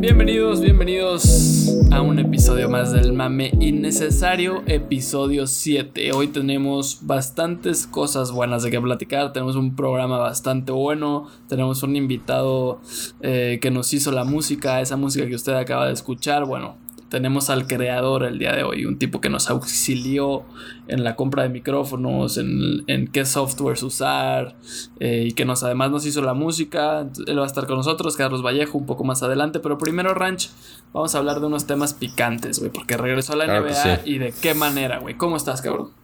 Bienvenidos, bienvenidos a un episodio más del Mame Innecesario, episodio 7. Hoy tenemos bastantes cosas buenas de que platicar, tenemos un programa bastante bueno, tenemos un invitado eh, que nos hizo la música, esa música que usted acaba de escuchar, bueno, tenemos al creador el día de hoy, un tipo que nos auxilió en la compra de micrófonos, en, en qué softwares usar eh, y que nos además nos hizo la música. Él va a estar con nosotros, Carlos Vallejo, un poco más adelante. Pero primero, Ranch, vamos a hablar de unos temas picantes, güey, porque regresó a la NBA y de qué manera, güey. ¿Cómo estás, cabrón?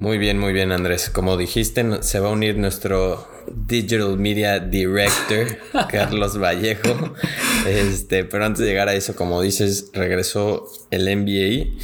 Muy bien, muy bien, Andrés. Como dijiste, se va a unir nuestro Digital Media Director, Carlos Vallejo. Este, pero antes de llegar a eso, como dices, regresó el NBA.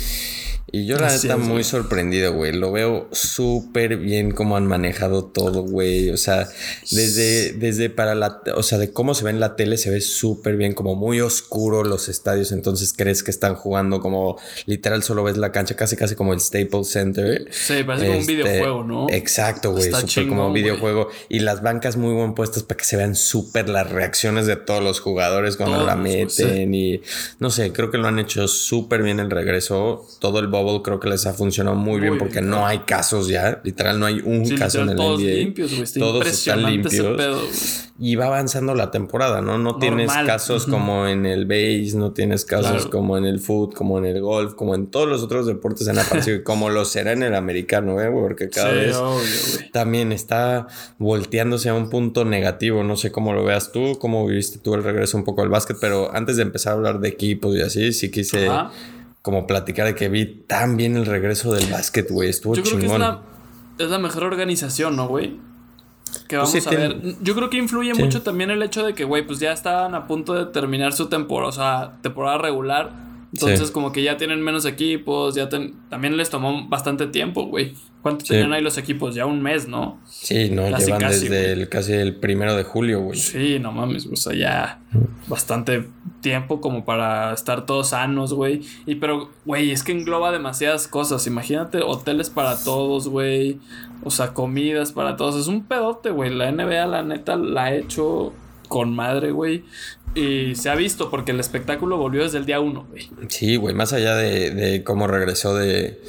Y yo la neta muy sorprendido, güey. Lo veo súper bien cómo han manejado todo, güey. O sea, desde, desde para la... O sea, de cómo se ve en la tele se ve súper bien, como muy oscuro los estadios. Entonces crees que están jugando como... Literal solo ves la cancha casi casi como el Staples Center. Sí, parece como un este, videojuego, ¿no? Exacto, güey. Súper como un videojuego. Y las bancas muy bien puestas para que se vean súper las reacciones de todos los jugadores cuando la meten. Y no sé, creo que lo han hecho súper bien el regreso. Todo el creo que les ha funcionado muy, bien porque no hay casos ya. Literal, no hay un caso en el todos NBA. Limpios, todos están limpios. y va avanzando la temporada, ¿no? No tienes casos como en el base, no tienes casos como en el foot, como en el golf, como en todos los otros deportes en y como lo será en el americano, ¿eh? Porque cada vez también está volteándose a un punto negativo. No sé cómo lo veas tú, cómo viviste tú el regreso un poco al básquet, pero antes de empezar a hablar de equipos y así, sí quise como platicar de que vi tan bien el regreso del básquet, güey. Estuvo Yo creo que es la, es la mejor organización, ¿no, güey? Que pues vamos a ver. Yo creo que influye mucho también el hecho de que, güey, pues ya estaban a punto de terminar su temporada, o sea, temporada regular. Entonces, como que ya tienen menos equipos, ya también les tomó bastante tiempo, güey. ¿Cuánto tenían ahí los equipos? Ya un mes, ¿no? Sí, no, llevan desde el, casi el primero de julio, güey. Sí, no mames, o sea, ya bastante tiempo como para estar todos sanos, güey. Y pero, güey, es que engloba demasiadas cosas. Imagínate hoteles para todos, güey. O sea, comidas para todos. Es un pedote, güey. La NBA, la neta, la ha hecho con madre, güey. Y se ha visto porque el espectáculo volvió desde el día uno, güey. Sí, güey, más allá de, de cómo regresó de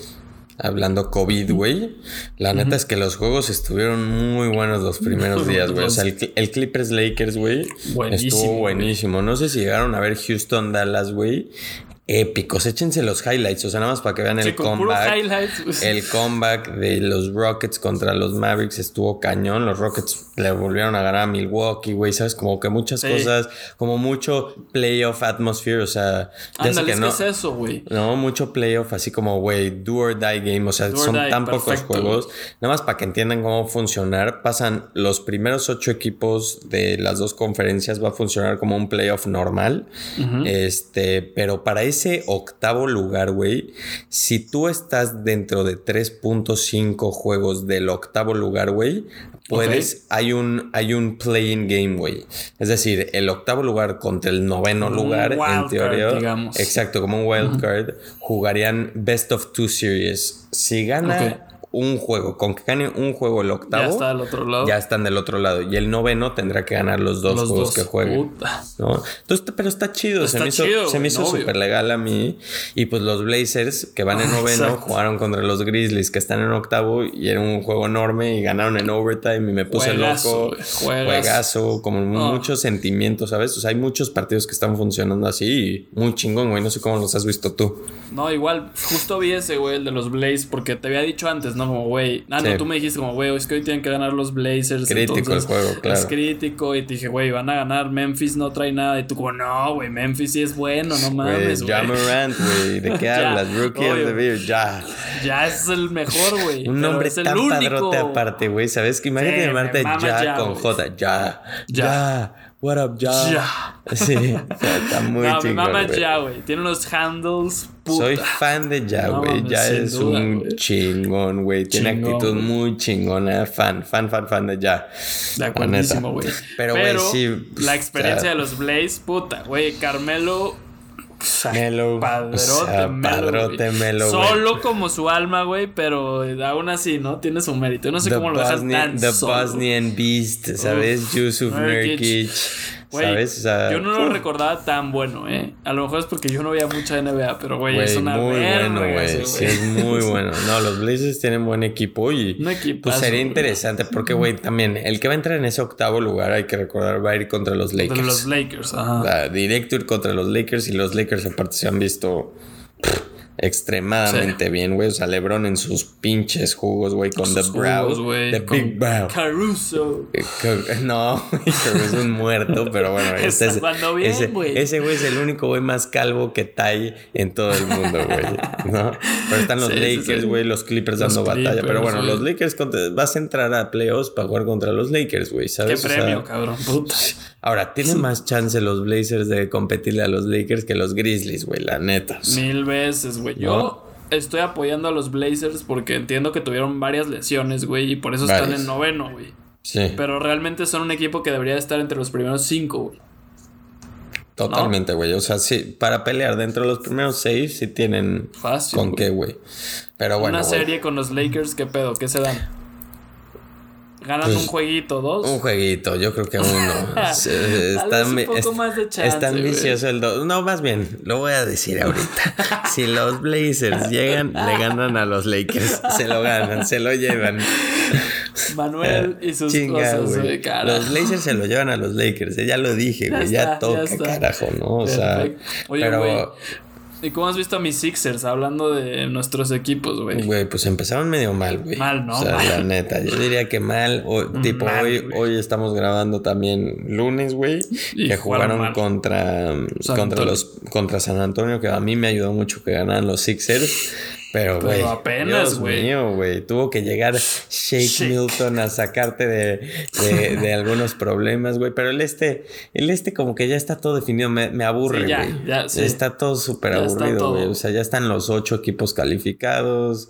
hablando COVID, güey. La neta es que los juegos estuvieron muy buenos los primeros días, güey. O sea, el, Clippers Lakers, güey, estuvo buenísimo. No sé si llegaron a ver Houston Dallas, güey épicos. Échense los highlights, o sea, nada más para que vean el comeback. Pues. El comeback de los Rockets contra los Mavericks estuvo cañón. Los Rockets le volvieron a ganar a Milwaukee, güey, ¿sabes? Como que muchas cosas, como mucho playoff atmosphere, o sea, Ándale, que no, es eso, güey? No, mucho playoff, así como, güey, do or die game, o sea, son tan pocos juegos. Nada más para que entiendan cómo funcionar, pasan los primeros ocho equipos de las dos conferencias, va a funcionar como un playoff normal. Este, pero para ese octavo lugar, güey, si tú estás dentro de 3.5 juegos del octavo lugar, güey, puedes, hay un, hay un playing game, güey. Es decir, el octavo lugar contra el noveno lugar, en teoría. Exacto, como un wild card, jugarían best of two series. Si gana un juego. Con que gane un juego el octavo. Ya está del otro lado. Ya están del otro lado. Y el noveno tendrá que ganar los dos juegos que jueguen. ¿no? Entonces, pero está chido. se me hizo, se me hizo súper legal a mí. Y pues los Blazers, que van en noveno, jugaron contra los Grizzlies, que están en octavo. Y era un juego enorme. Y ganaron en overtime. Y me puse loco. Juegazo. Como muchos sentimientos, ¿sabes? O sea, hay muchos partidos que están funcionando así. muy chingón, güey. No sé cómo los has visto tú. No, igual. Justo vi ese, güey, el de los Blazers. Porque te había dicho antes, ¿no? Como, güey. Ah, no, tú me dijiste como, güey, es que hoy tienen que ganar los Blazers. Crítico el juego, claro. Es crítico. Y te dije, güey, van a ganar. Memphis no trae nada. Y tú, como, no, güey, Memphis sí es bueno, no mames, güey. Ya Morant, güey. ¿De qué hablas? Rookie of the Year, ya. Ya es el mejor, güey. Un nombre tan padrote aparte, güey. ¿Sabes? Que imagínate llamarte ya, con J. Ya. Ya. What up, ya? Ya. Sí, está muy no, chingón. Mi mamá ya, güey. Tiene unos handles. Puta. Soy fan de ya, güey. ya es un chingón, güey. Tiene actitud muy chingona. Fan, fan, fan, fan de ya. De acuerdísimo, güey. Pero, güey, sí. La experiencia de los Blaze, puta, güey. Carmelo Melo. Padrote, padrote Melo. Solo como su alma, güey, pero aún así, ¿no? Tiene su mérito. No sé cómo lo dejan tan The Bosnian Beast, ¿sabes? Yusuf Nurkic. ¿Sabes? yo no lo recordaba tan bueno, ¿eh? A lo mejor es porque yo no veía mucha NBA, pero, güey, es una muy bueno, güey. Sí, es muy bueno. No, los Blazers tienen buen equipo y pues sería interesante porque, güey, también el que va a entrar en ese octavo lugar, hay que recordar, va a ir contra los Lakers. Contra los Lakers, ajá. directo ir contra los Lakers y los Lakers aparte se han visto extremadamente bien, güey. O sea, LeBron en sus pinches jugos, güey, con The Brow. The Big Brow. Caruso. Eh, no, Caruso es un muerto, pero bueno, este es, ese, güey. ese güey es el único güey más calvo que Tai en todo el mundo, güey. ¿no? Pero están los Lakers, güey, los Clippers dando batalla. Pero bueno, los Lakers vas a entrar a playoffs para jugar contra los Lakers, güey, ¿sabes? Qué premio, cabrón, puta. Ahora, tienen más chance los Blazers de competirle a los Lakers que los Grizzlies, güey, la neta. Mil veces, güey. Yo estoy apoyando a los Blazers porque entiendo que tuvieron varias lesiones, güey, y por eso están en noveno, güey. Sí. Pero realmente son un equipo que debería estar entre los primeros cinco, güey. Totalmente, güey. O sea, sí, para pelear dentro de los primeros seis sí tienen Fácil, con qué, güey. Pero bueno. Una serie con los Lakers, ¿qué pedo? ¿Qué se dan? ¿Ganan pues, un jueguito, dos? Un jueguito, yo creo que uno. está, un poco más de chance, está ambicioso el dos. No, más bien, lo voy a decir ahorita. si los Blazers llegan, le ganan a los Lakers. Se lo ganan, se lo llevan. Manuel y sus cosas, güey. Los Blazers se lo llevan a los Lakers. Ya lo dije, güey. Ya, toca, carajo, ¿no? O sea, Oye, pero. ¿Y cómo has visto a mis Sixers hablando de nuestros equipos, güey? Güey, pues empezaron medio mal, güey. Mal, ¿no? O sea, la neta, yo diría que mal. tipo, hoy, hoy estamos grabando también lunes, güey. Que jugaron contra, contra, los, contra San Antonio, que a mí me ayudó mucho que ganaran los Sixers. Pero, güey. apenas, güey. güey. Tuvo que llegar Shake, Milton a sacarte de, de, algunos problemas, güey. Pero el este, el este como que ya está todo definido. Me, me aburre, güey. Ya, ya, sí. Está todo súper aburrido, güey. O sea, ya están los ocho equipos calificados.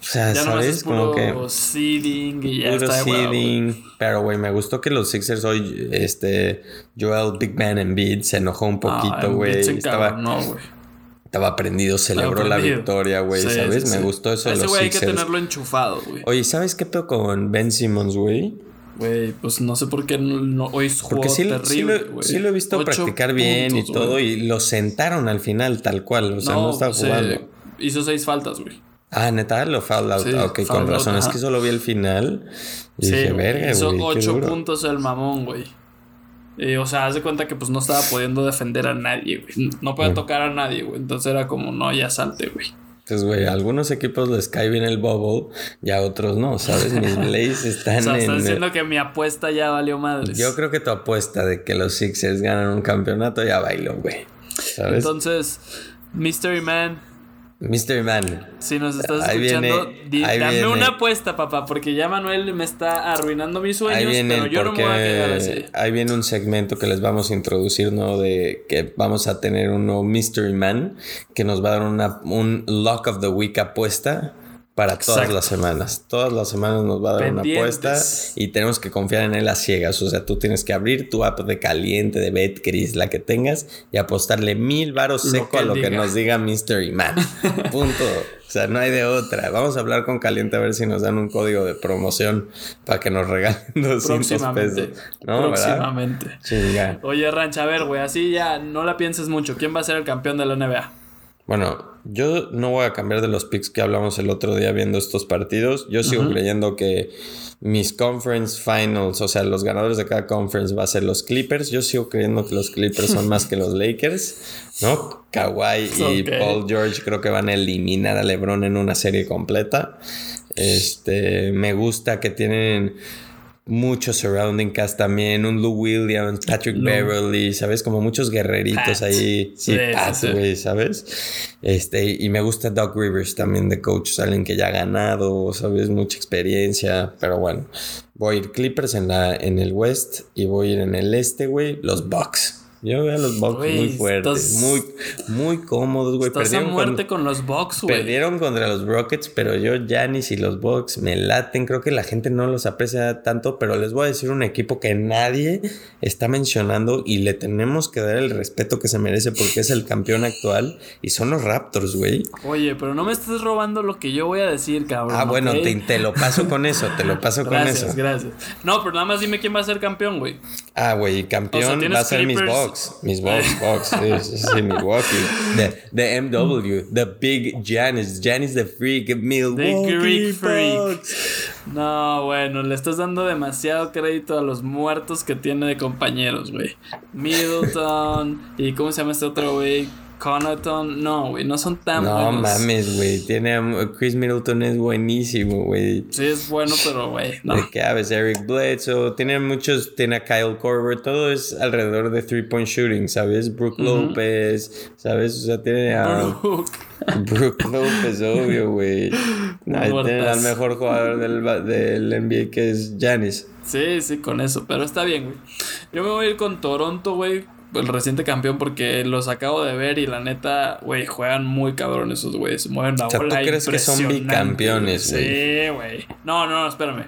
O sea, ya ¿sabes? como que. Seeding y ya está seeding. Pero, güey, me gustó que los Sixers hoy, este, Joel Big Man Embiid se enojó un poquito, güey. estaba, no, güey estaba prendido, celebró la victoria, güey, ¿sabes? Me gustó eso de Ese güey hay que tenerlo enchufado, güey. Oye, ¿sabes qué pedo con Ben Simmons, güey? Güey, pues no sé por qué no, hoy jugó Porque sí, terrible, sí, sí, lo he visto practicar bien y todo, y lo sentaron al final tal cual, o sea, no, estaba jugando. Hizo seis faltas, güey. Ah, neta, lo foul out. ok, con razón. Es que solo vi el final. Y dije, verga, güey. Hizo ocho puntos el mamón, güey. Eh, o sea, haz de cuenta que pues no estaba pudiendo defender a nadie, güey. No podía tocar a nadie, güey. Entonces era como, no, ya salte, güey. Pues, güey, a algunos equipos les cae bien el bubble y a otros no, ¿sabes? Mis Blaze están o sea, estás diciendo que mi apuesta ya valió madres. Yo creo que tu apuesta de que los Sixers ganan un campeonato ya bailó, güey. ¿Sabes? Entonces, Mystery Man, Mystery Man. Si nos estás escuchando, dame una apuesta, papá, porque ya Manuel me está arruinando mis sueños, pero yo no me voy a quedar así. Ahí viene un segmento que les vamos a introducir, ¿no? De que vamos a tener un nuevo Mystery Man que nos va a dar una, un Lock of the Week apuesta para todas las semanas. Todas las semanas nos va a dar una apuesta y tenemos que confiar en él a ciegas. O sea, tú tienes que abrir tu app de caliente, de BetCris, la que tengas, y apostarle mil varos seco a lo que nos diga Mystery Man. Punto. O sea, no hay de otra. Vamos a hablar con Caliente a ver si nos dan un código de promoción para que nos regalen 200 pesos. ¿No? Próximamente. Oye, Rancha, a ver, güey, así ya no la pienses mucho. ¿Quién va a ser el campeón de la NBA? Bueno, yo no voy a cambiar de los picks que hablamos el otro día viendo estos partidos. Yo sigo creyendo que mis conference finals, o sea, los ganadores de cada conference va a ser los Clippers. Yo sigo creyendo que los Clippers son más que los Lakers, ¿no? Kawhi y Paul George creo que van a eliminar a LeBron en una serie completa. Este, me gusta que tienen muchos surrounding cast también, un Lou Williams, Patrick Beverly, ¿sabes? Como muchos guerreritos ahí. Sí, Pat, güey, ¿sabes? Este, y me gusta Doug Rivers también de coach, alguien que ya ha ganado, ¿sabes? Mucha experiencia, pero bueno. Voy a ir Clippers en, la, en el West y voy a ir en el este, güey, los Bucks. Yo veo a los Bucks muy fuertes, muy, muy cómodos, güey. A muerte con, los Bucks, güey. Perdieron contra los Rockets, pero yo, Janis y los Bucks me laten. Creo que la gente no los aprecia tanto, pero les voy a decir un equipo que nadie está mencionando y le tenemos que dar el respeto que se merece porque es el campeón actual y son los Raptors, güey. Oye, pero no me estés robando lo que yo voy a decir, cabrón. Ah, bueno, te, lo paso con eso, te lo paso con eso. Gracias, gracias. No, pero nada más dime quién va a ser campeón, güey. Ah, güey, campeón va a ser mis Bucks. Mis Bucks, Bucks. sí, Milwaukee. The, the MW, the Big Janis, Janis the Freak, Milwaukee The Greek Freak. No, bueno, le estás dando demasiado crédito a los muertos que tiene de compañeros, güey. Middleton y ¿cómo se llama este otro güey? Connaughton, no, güey, no son tan buenos. No mames, güey. Tiene Chris Middleton es buenísimo, güey. Sí, es bueno, pero güey, no. De habes Eric Bledsoe, tiene muchos, tiene a Kyle Korver, todo es alrededor de three point shooting, ¿sabes? Brooke Lopez, ¿sabes? O sea, tiene a Brooke, Brooke Lopez, obvio, güey. tiene al mejor jugador del, del NBA que es Giannis. Sí, sí, con eso, pero está bien, güey. Yo me voy a ir con Toronto, güey el reciente campeón porque los acabo de ver y la neta, güey, juegan muy cabrón esos güeyes. Mueven la o sea, ¿tú crees que son bicampeones, güey? Sí, güey. No, no, espérame.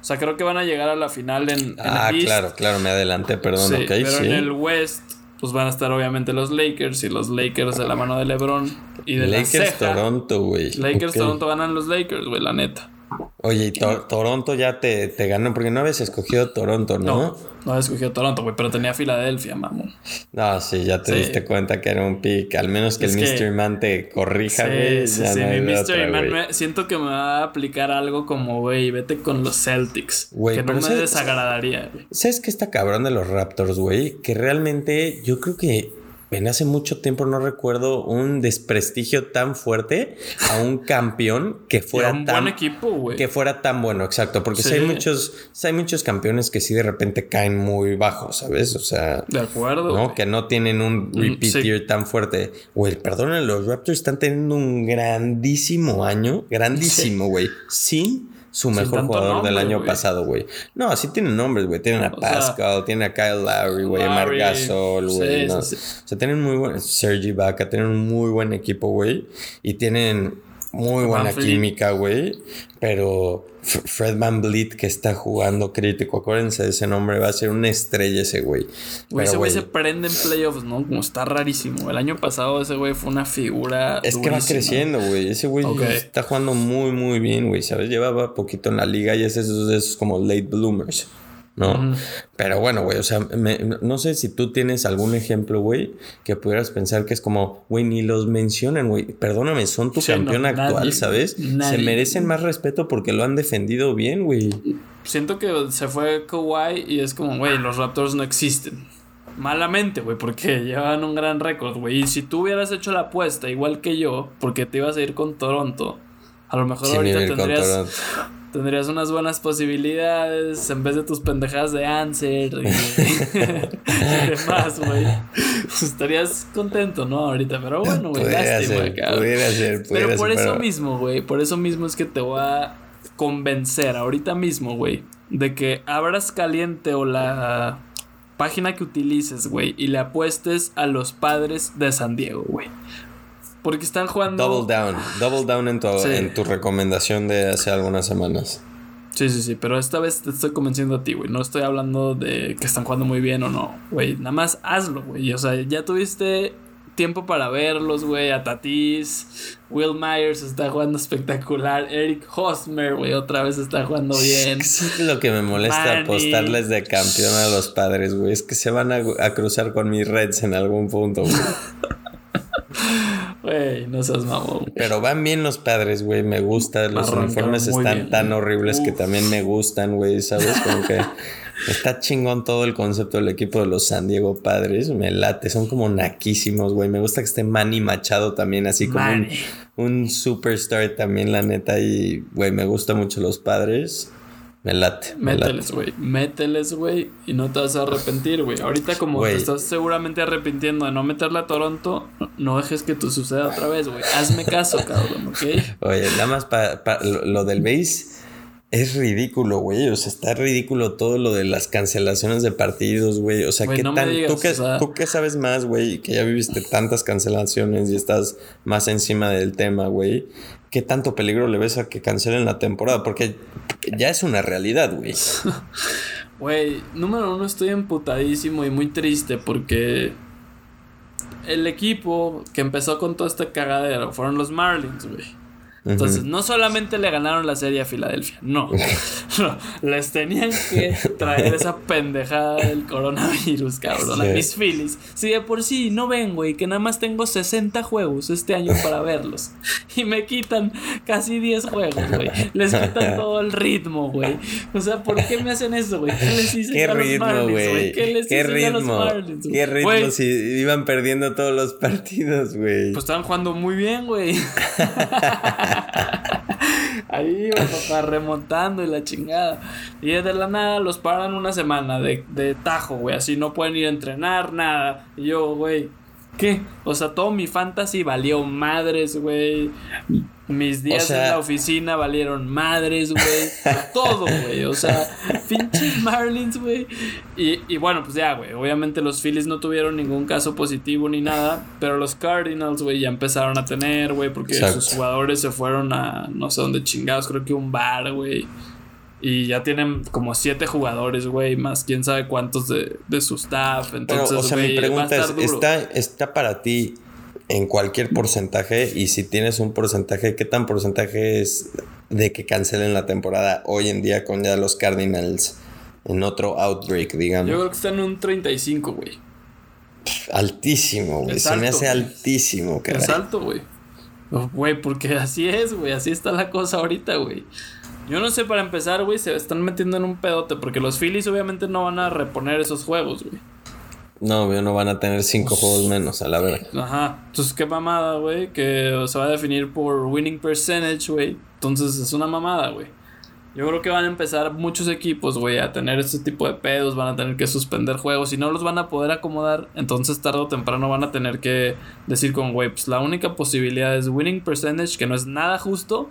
O sea, creo que van a llegar a la final en, ah, claro, claro, me adelanté, perdón, sí, Pero en el West, pues van a estar obviamente los Lakers y los Lakers de la mano de LeBron y de Lakers la ceja. Toronto, güey. Lakers Toronto ganan los Lakers, güey, la neta. Oye, y Toronto ya te, te ganó porque no habías escogido Toronto, ¿no? No, no había escogido Toronto, güey, pero tenía Filadelfia, mamón. No, sí, ya te diste cuenta que era un pick. Al menos que el Mystery Man te corrija, güey. Sí, sí, mi Mystery Man siento que me va a aplicar algo como, güey, vete con los Celtics. Güey, que no me desagradaría, güey. ¿Sabes qué está cabrón de los Raptors, güey? Que realmente yo creo que en hace mucho tiempo no recuerdo un desprestigio tan fuerte a un campeón que fuera un tan buen equipo, güey. Que fuera tan bueno, exacto, porque hay muchos hay muchos campeones que sí de repente caen muy bajos, ¿sabes? O sea, de acuerdo, ¿no? Que no tienen un mm, repeat tan fuerte. Güey, perdón, los Raptors están teniendo un grandísimo año, grandísimo, güey, sin su mejor jugador del año pasado, güey. No, sí tienen nombres, güey. Tienen a Pascal, tienen a Kyle Lowry, güey, a Marc Gasol, güey. o sea, tienen muy buen. Sergi Baca, tienen un muy buen equipo, güey. Y tienen muy buena química, güey. Pero Fred Van Vliet, que está jugando crítico, acuérdense de ese nombre, va a ser una estrella ese güey. Güey, ese güey se prende en playoffs, ¿no? Como está rarísimo. El año pasado ese güey fue una figura. Es que va creciendo, güey. Ese güey está jugando muy, muy bien, güey. ¿Sabes? Llevaba poquito en la liga y es esos, esos como late bloomers. ¿No? Pero bueno, güey, o sea, no sé si tú tienes algún ejemplo, güey, que pudieras pensar que es como, güey, ni los mencionan, güey. Perdóname, son tu campeón actual, ¿sabes? Se merecen más respeto porque lo han defendido bien, güey. Siento que se fue Kawhi y es como, güey, los Raptors no existen. Malamente, güey, porque llevan un gran récord, güey. Y si tú hubieras hecho la apuesta igual que yo, porque te ibas a ir con Toronto, a lo mejor ahorita tendrías tendrías unas buenas posibilidades en vez de tus pendejadas de answer y, demás, güey. Estarías contento, ¿no? Ahorita, pero bueno, güey, lástima, ser, Pero por eso mismo, güey, por eso mismo es que te voy a convencer ahorita mismo, güey, de que abras caliente o la página que utilices, güey, y le apuestes a los padres de San Diego, güey. Porque están jugando. Double down. Double down en tu, en tu recomendación de hace algunas semanas. Sí, sí, sí. Pero esta vez te estoy convenciendo a ti, güey. No estoy hablando de que están jugando muy bien o no. Güey, nada más hazlo, güey. O sea, ya tuviste tiempo para verlos, güey. A Tatis. Will Myers está jugando espectacular. Eric Hosmer, güey, otra vez está jugando bien. es lo que me molesta apostarles de campeón a los padres, güey. Es que se van a, a cruzar con mis Reds en algún punto, güey. Güey, no seas mamón. Pero van bien los padres, güey. Me gusta. Los uniformes están tan horribles que también me gustan, güey. ¿Sabes? Como que está chingón todo el concepto del equipo de los San Diego Padres. Me late. Son como naquísimos, güey. Me gusta que esté Manny Machado también, así como un, un superstar también, la neta. Y, güey, me gusta mucho los padres. Me late. Mételes, güey. Mételes, güey. Y no te vas a arrepentir, güey. Ahorita, como te estás seguramente arrepintiendo de no meterla a Toronto, no dejes que tú suceda otra vez, güey. Hazme caso, cabrón, ¿ok? Oye, nada más para lo, del base. Es ridículo, güey. O sea, está ridículo todo lo de las cancelaciones de partidos, güey. O sea, ¿qué tan, ¿tú, qué, ¿tú qué sabes más, güey? Que ya viviste tantas cancelaciones y estás más encima del tema, güey. ¿Qué tanto peligro le ves a que cancelen la temporada? Porque ya es una realidad, güey. Güey, número uno, estoy emputadísimo y muy triste porque el equipo que empezó con todo este cagadero fueron los Marlins, güey. Entonces, no solamente le ganaron la serie a Filadelfia, no. Les tenían que traer esa pendejada del coronavirus, cabrón. A mis Phillies. Si de por sí no ven, güey, que nada más tengo 60 juegos este año para verlos. Y me quitan casi 10 juegos, güey. Les quitan todo el ritmo, güey. O sea, ¿por qué me hacen eso, güey? ¿Qué les hice ¿Qué a los ritmo, güey? ¿Qué les ¿Qué ritmo? a los Marlins? ¿Qué ritmo si iban perdiendo todos los partidos, güey? Pues estaban jugando muy bien, güey. Ahí papá remontando y la chingada. Y de la nada los paran una semana de, de tajo, güey. Así no pueden ir a entrenar, nada. Y yo, güey, ¿qué? O sea, todo mi fantasy valió madres, güey. Mis días en la oficina valieron madres, güey. Todo, güey. O sea, pinches Marlins, güey. Y, y bueno, pues ya, güey. Obviamente los Phillies no tuvieron ningún caso positivo ni nada. Pero los Cardinals, güey, ya empezaron a tener, güey. Porque sus jugadores se fueron a no sé dónde chingados. Creo que un bar, güey. Y ya tienen como siete jugadores, güey, más quién sabe cuántos de, de su staff. Entonces, o sea, mi pregunta es, ¿está, ¿está para ti en cualquier porcentaje y si tienes un porcentaje, ¿qué tan porcentaje es de que cancelen la temporada hoy en día con ya los Cardinals en otro outbreak, digamos? Yo creo que están en un 35, güey. Altísimo, güey. Se me hace altísimo, caray. Es alto, güey. Güey, porque así es, güey. Así está la cosa ahorita, güey. Yo no sé, para empezar, güey, se están metiendo en un pedote. Porque los Phillies obviamente no van a reponer esos juegos, güey. No, no van a tener cinco pues, juegos menos, a la verdad. Ajá. Entonces, qué mamada, güey. Que se va a definir por winning percentage, güey. Entonces, es una mamada, güey. Yo creo que van a empezar muchos equipos, güey, a tener este tipo de pedos. Van a tener que suspender juegos y no los van a poder acomodar. Entonces, tarde o temprano van a tener que decir con, güey, pues la única posibilidad es winning percentage, que no es nada justo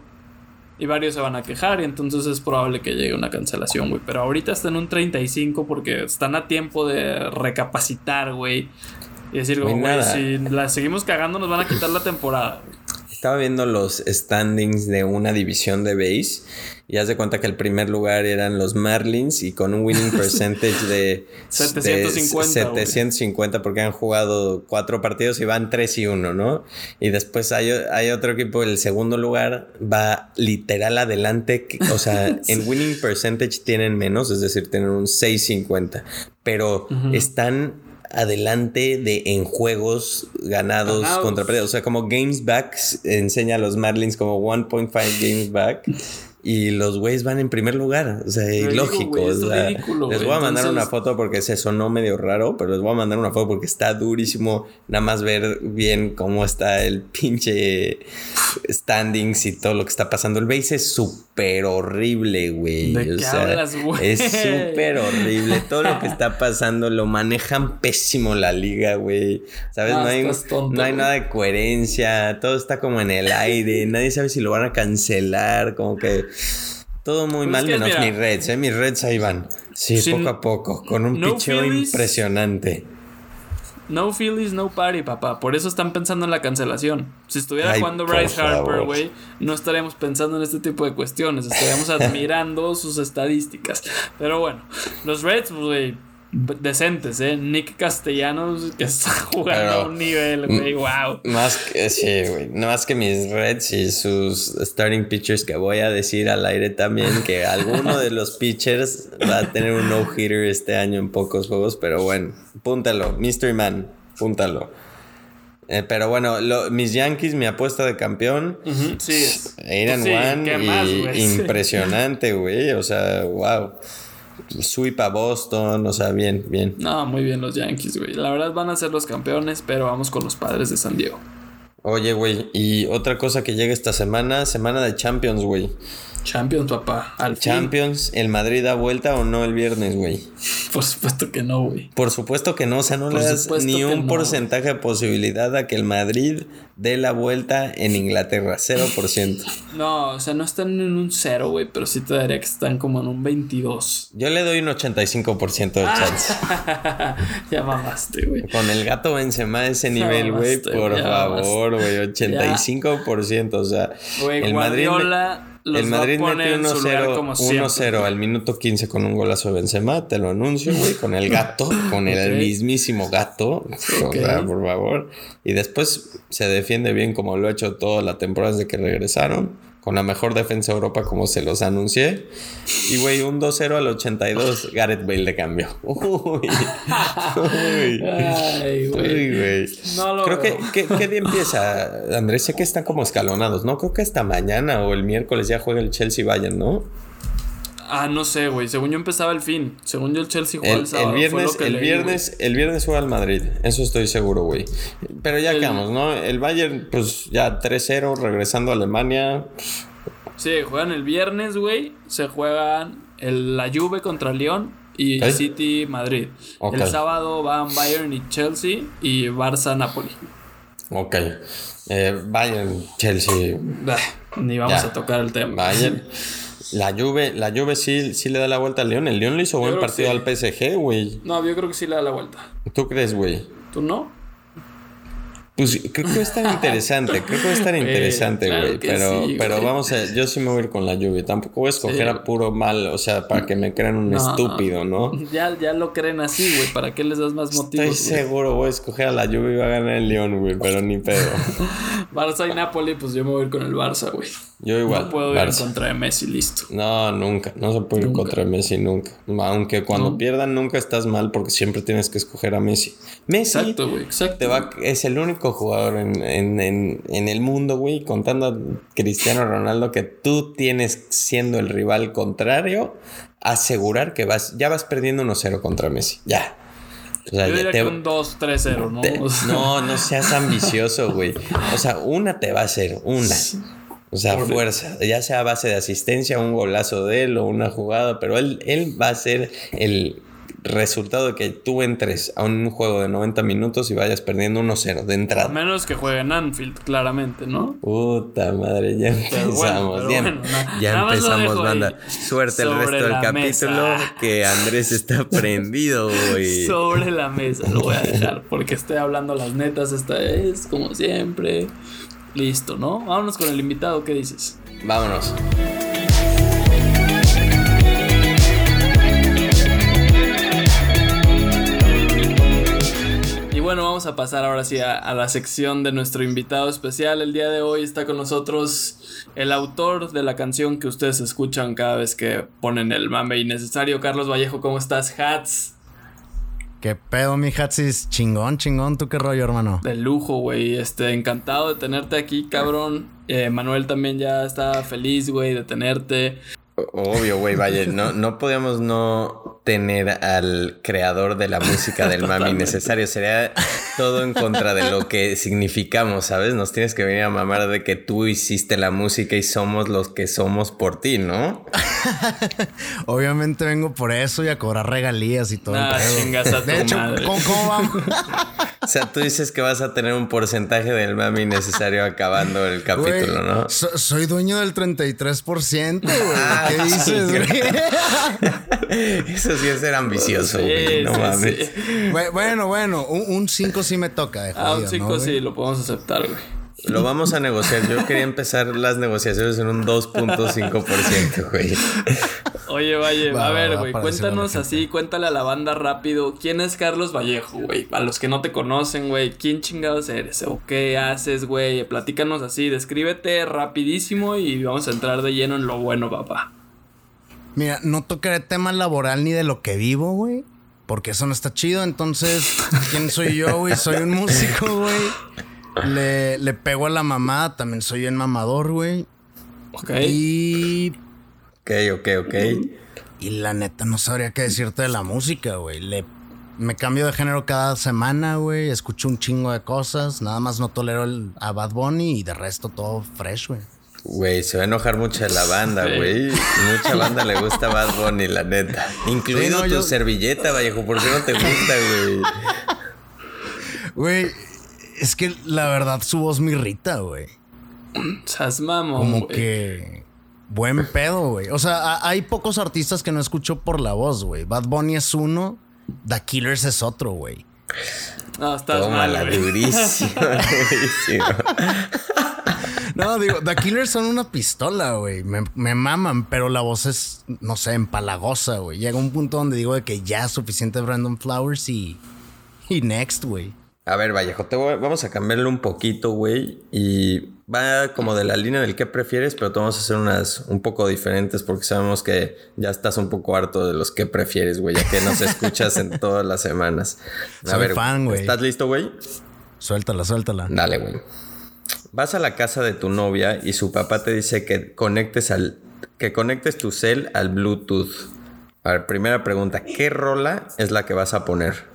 y varios se van a quejar y entonces es probable que llegue una cancelación, güey. Pero ahorita está en un 35 porque están a tiempo de recapacitar, güey. Y decir, güey, si la seguimos cagando nos van a quitar la temporada. Estaba viendo los standings de una división de base y haz de cuenta que el primer lugar eran los Marlins y con un winning percentage de 750, 750 porque han jugado cuatro partidos y van 3 y 1, ¿no? Y después hay, otro equipo, el segundo lugar va literal adelante, o sea, en winning percentage tienen menos, es decir, tienen un 650, pero están adelante de en juegos ganados, contra perdidos. O sea, como games back enseña a los Marlins como 1.5 games back. Y los güeyes van en primer lugar. O sea, ilógico. les voy a mandar una foto porque se sonó medio raro, pero les voy a mandar una foto porque está durísimo nada más ver bien cómo está el pinche standings y todo lo que está pasando. El base es súper horrible, güey. o sea, es súper horrible. Todo lo que está pasando lo manejan pésimo la liga, güey. ¿Sabes? no, hay, no hay nada de coherencia. Todo está como en el aire. Nadie sabe si lo van a cancelar. Como que todo muy pues mal, menos mis Reds, ¿eh? Mis Reds ahí van. Sí, poco a poco, con un picheo impresionante. No Phillies, no party, papá. Por eso están pensando en la cancelación. Si estuviera jugando Bryce Harper, güey, no estaríamos pensando en este tipo de cuestiones. Estaríamos admirando sus estadísticas. Pero bueno, los Reds, güey decentes, ¿eh? Nick Castellanos que está jugando a un nivel, güey, wow. Más que, sí, güey. Más que mis Reds y sus starting pitchers que voy a decir al aire también que alguno de los pitchers va a tener un no-hitter este año en pocos juegos, pero bueno, púntalo, Mystery Man, púntalo. Eh, pero bueno, mis Yankees, mi apuesta de campeón. Sí. Eran one impresionante, güey. O sea, wow sweep a Boston, o sea, bien, bien. No, muy bien los Yankees, güey. La verdad van a ser los campeones, pero vamos con los padres de San Diego. Oye, güey, y otra cosa que llega esta semana, semana de Champions, güey. Champions, papá. Al Champions, ¿el Madrid da vuelta o no el viernes, güey? Por supuesto que no, güey. Por supuesto que no, o sea, no le das ni un porcentaje de posibilidad a que el Madrid dé la vuelta en Inglaterra, 0%. no, o sea, no están en un 0, güey, pero sí te daría que están como en un 22. Yo le doy un 85% de chance. ya mamaste, güey. Con el gato Benzema a ese nivel, güey, por favor, güey, 85%, o sea, el Madrid el Madrid metió 1-0 al minuto 15 con un golazo de Benzema, te lo anuncio, güey, con el gato, con el mismísimo gato, por favor. Y después se defiende bien como lo ha hecho toda la temporada desde que regresaron con la mejor defensa de Europa como se los anuncié. Y güey, un 2-0 al 82, Gareth Bale de cambio. Uy. Uy. Ay, güey. No lo Creo que ¿qué, día empieza, Andrés? Sé que están como escalonados, ¿no? Creo que hasta mañana o el miércoles ya juega el Chelsea Bayern, ¿no? Ah, no sé, güey. Según yo empezaba el fin. Según yo el Chelsea juega el, sábado. El viernes, el, viernes el viernes juega el Madrid. Eso estoy seguro, güey. Pero ya quedamos, ¿no? El Bayern, pues ya 3-0, regresando a Alemania. Sí, juegan el viernes, güey. Se juegan la Juve contra León y City Madrid. El sábado van Bayern y Chelsea y Barça Napoli. Ok. Eh, Bayern, Chelsea. ni vamos a tocar el tema. Bayern. La Juve, la Juve sí, sí le da la vuelta al León. El León le hizo buen partido al PSG, güey. No, yo creo que sí le da la vuelta. ¿Tú crees, güey? ¿Tú no? Pues creo que va a estar interesante, creo que va a estar interesante, güey. pero, pero vamos a, yo sí me voy a ir con la lluvia. Tampoco voy a escoger a puro mal, o sea, para que me crean un estúpido, ¿no? Ya, ya lo creen así, güey. ¿Para qué les das más motivos? Estoy seguro, voy a escoger a la lluvia y va a ganar el León, güey, pero ni pedo. Barça y Napoli, pues yo me voy a ir con el Barça, güey. Yo igual. No puedo ir en contra de Messi, listo. No, nunca. No se puede ir contra de Messi nunca. Aunque cuando pierdan nunca estás mal porque siempre tienes que escoger a Messi. Messi exacto, güey, exacto. es el único jugador en, en, en, el mundo, güey, contando a Cristiano Ronaldo que tú tienes siendo el rival contrario, asegurar que vas, ya vas perdiendo 1-0 contra Messi. Ya. O sea, Yo diría que un 2-3-0, ¿no? no, no seas ambicioso, güey. O sea, una te va a hacer, una. O sea, fuerza, ya sea a base de asistencia, un golazo de él o una jugada, pero él, él va a ser el resultado de que tú entres a un juego de 90 minutos y vayas perdiendo 1-0 de entrada. A menos que juegue en Anfield, claramente, ¿no? Puta madre, ya empezamos. ya, empezamos, banda. Suerte el resto del capítulo que Andrés está prendido, güey. Sobre la mesa lo voy a dejar porque estoy hablando las netas esta vez, como siempre. Listo, ¿no? Vámonos con el invitado, ¿qué dices? Vámonos. Bueno, vamos a pasar ahora sí a, la sección de nuestro invitado especial. El día de hoy está con nosotros el autor de la canción que ustedes escuchan cada vez que ponen el mame innecesario. Carlos Vallejo, ¿cómo estás? Hats. ¿Qué pedo, mi Hatsis? Chingón, chingón. ¿Tú qué rollo, hermano? De lujo, güey. Este, encantado de tenerte aquí, cabrón. Eh, Manuel también ya está feliz, güey, de tenerte. Obvio, güey, vaya, no, no podíamos no tener al creador de la música del mami necesario. Sería todo en contra de lo que significamos, ¿sabes? Nos tienes que venir a mamar de que tú hiciste la música y somos los que somos por ti, ¿no? Obviamente vengo por eso y a cobrar regalías y todo. Ah, de hecho, ¿cómo, vamos? o sea, tú dices que vas a tener un porcentaje del mami necesario acabando el capítulo, ¿no? soy dueño del 33%, güey. Ah, ¿Qué dices, Eso sí es ser ambicioso, güey. no mames. Bueno, bueno, un 5 sí me toca. De ah, un 5 sí, lo podemos aceptar, güey. Lo vamos a negociar. Yo quería empezar las negociaciones en un 2.5%, güey. Oye, Valle, a ver, güey, cuéntanos así, cuéntale a la banda rápido. ¿Quién es Carlos Vallejo, güey? A los que no te conocen, güey, ¿quién chingados eres? ¿O qué haces, güey? Platícanos así, descríbete rapidísimo y vamos a entrar de lleno en lo bueno, papá. Mira, no tocaré tema laboral ni de lo que vivo, güey. Porque eso no está chido. Entonces, ¿quién soy yo, güey? Soy un músico, güey. Le, le pego a la mamá. También soy un mamador, güey. Ok. Y. Ok, ok, ok. Y la neta no sabría qué decirte de la música, güey. Le me cambio de género cada semana, güey. Escucho un chingo de cosas. Nada más no tolero el, a Bad Bunny y de resto todo fresh, güey. Güey, se va a enojar mucha la banda, güey. Mucha banda le gusta Bad Bunny, la neta. Incluido tu servilleta, Vallejo. ¿Por qué no te gusta, güey? Güey, es que la verdad su voz me irrita, güey. Chas mamo, Como que buen pedo, güey. O sea, hay pocos artistas que no escucho por la voz, güey. Bad Bunny es uno, The Killers es otro, güey. No, estás mal, durísimo, durísimo. No, digo, The Killers son una pistola, güey. Me, maman, pero la voz es, no sé, empalagosa, güey. Llega un punto donde digo de que ya es suficiente Brandon Flowers y. Y next, güey. A ver, Vallejo, te vamos a cambiarle un poquito, güey. Y va como de la línea del que prefieres, pero te vamos a hacer unas un poco diferentes porque sabemos que ya estás un poco harto de los que prefieres, güey, ya que nos escuchas en todas las semanas. A ver, fan, güey. ¿Estás listo, güey? Suéltala, suéltala. Dale, güey. Vas a la casa de tu novia y su papá te dice que conectes al que conectes tu cel al Bluetooth. A ver, primera pregunta, ¿qué rola es la que vas a poner?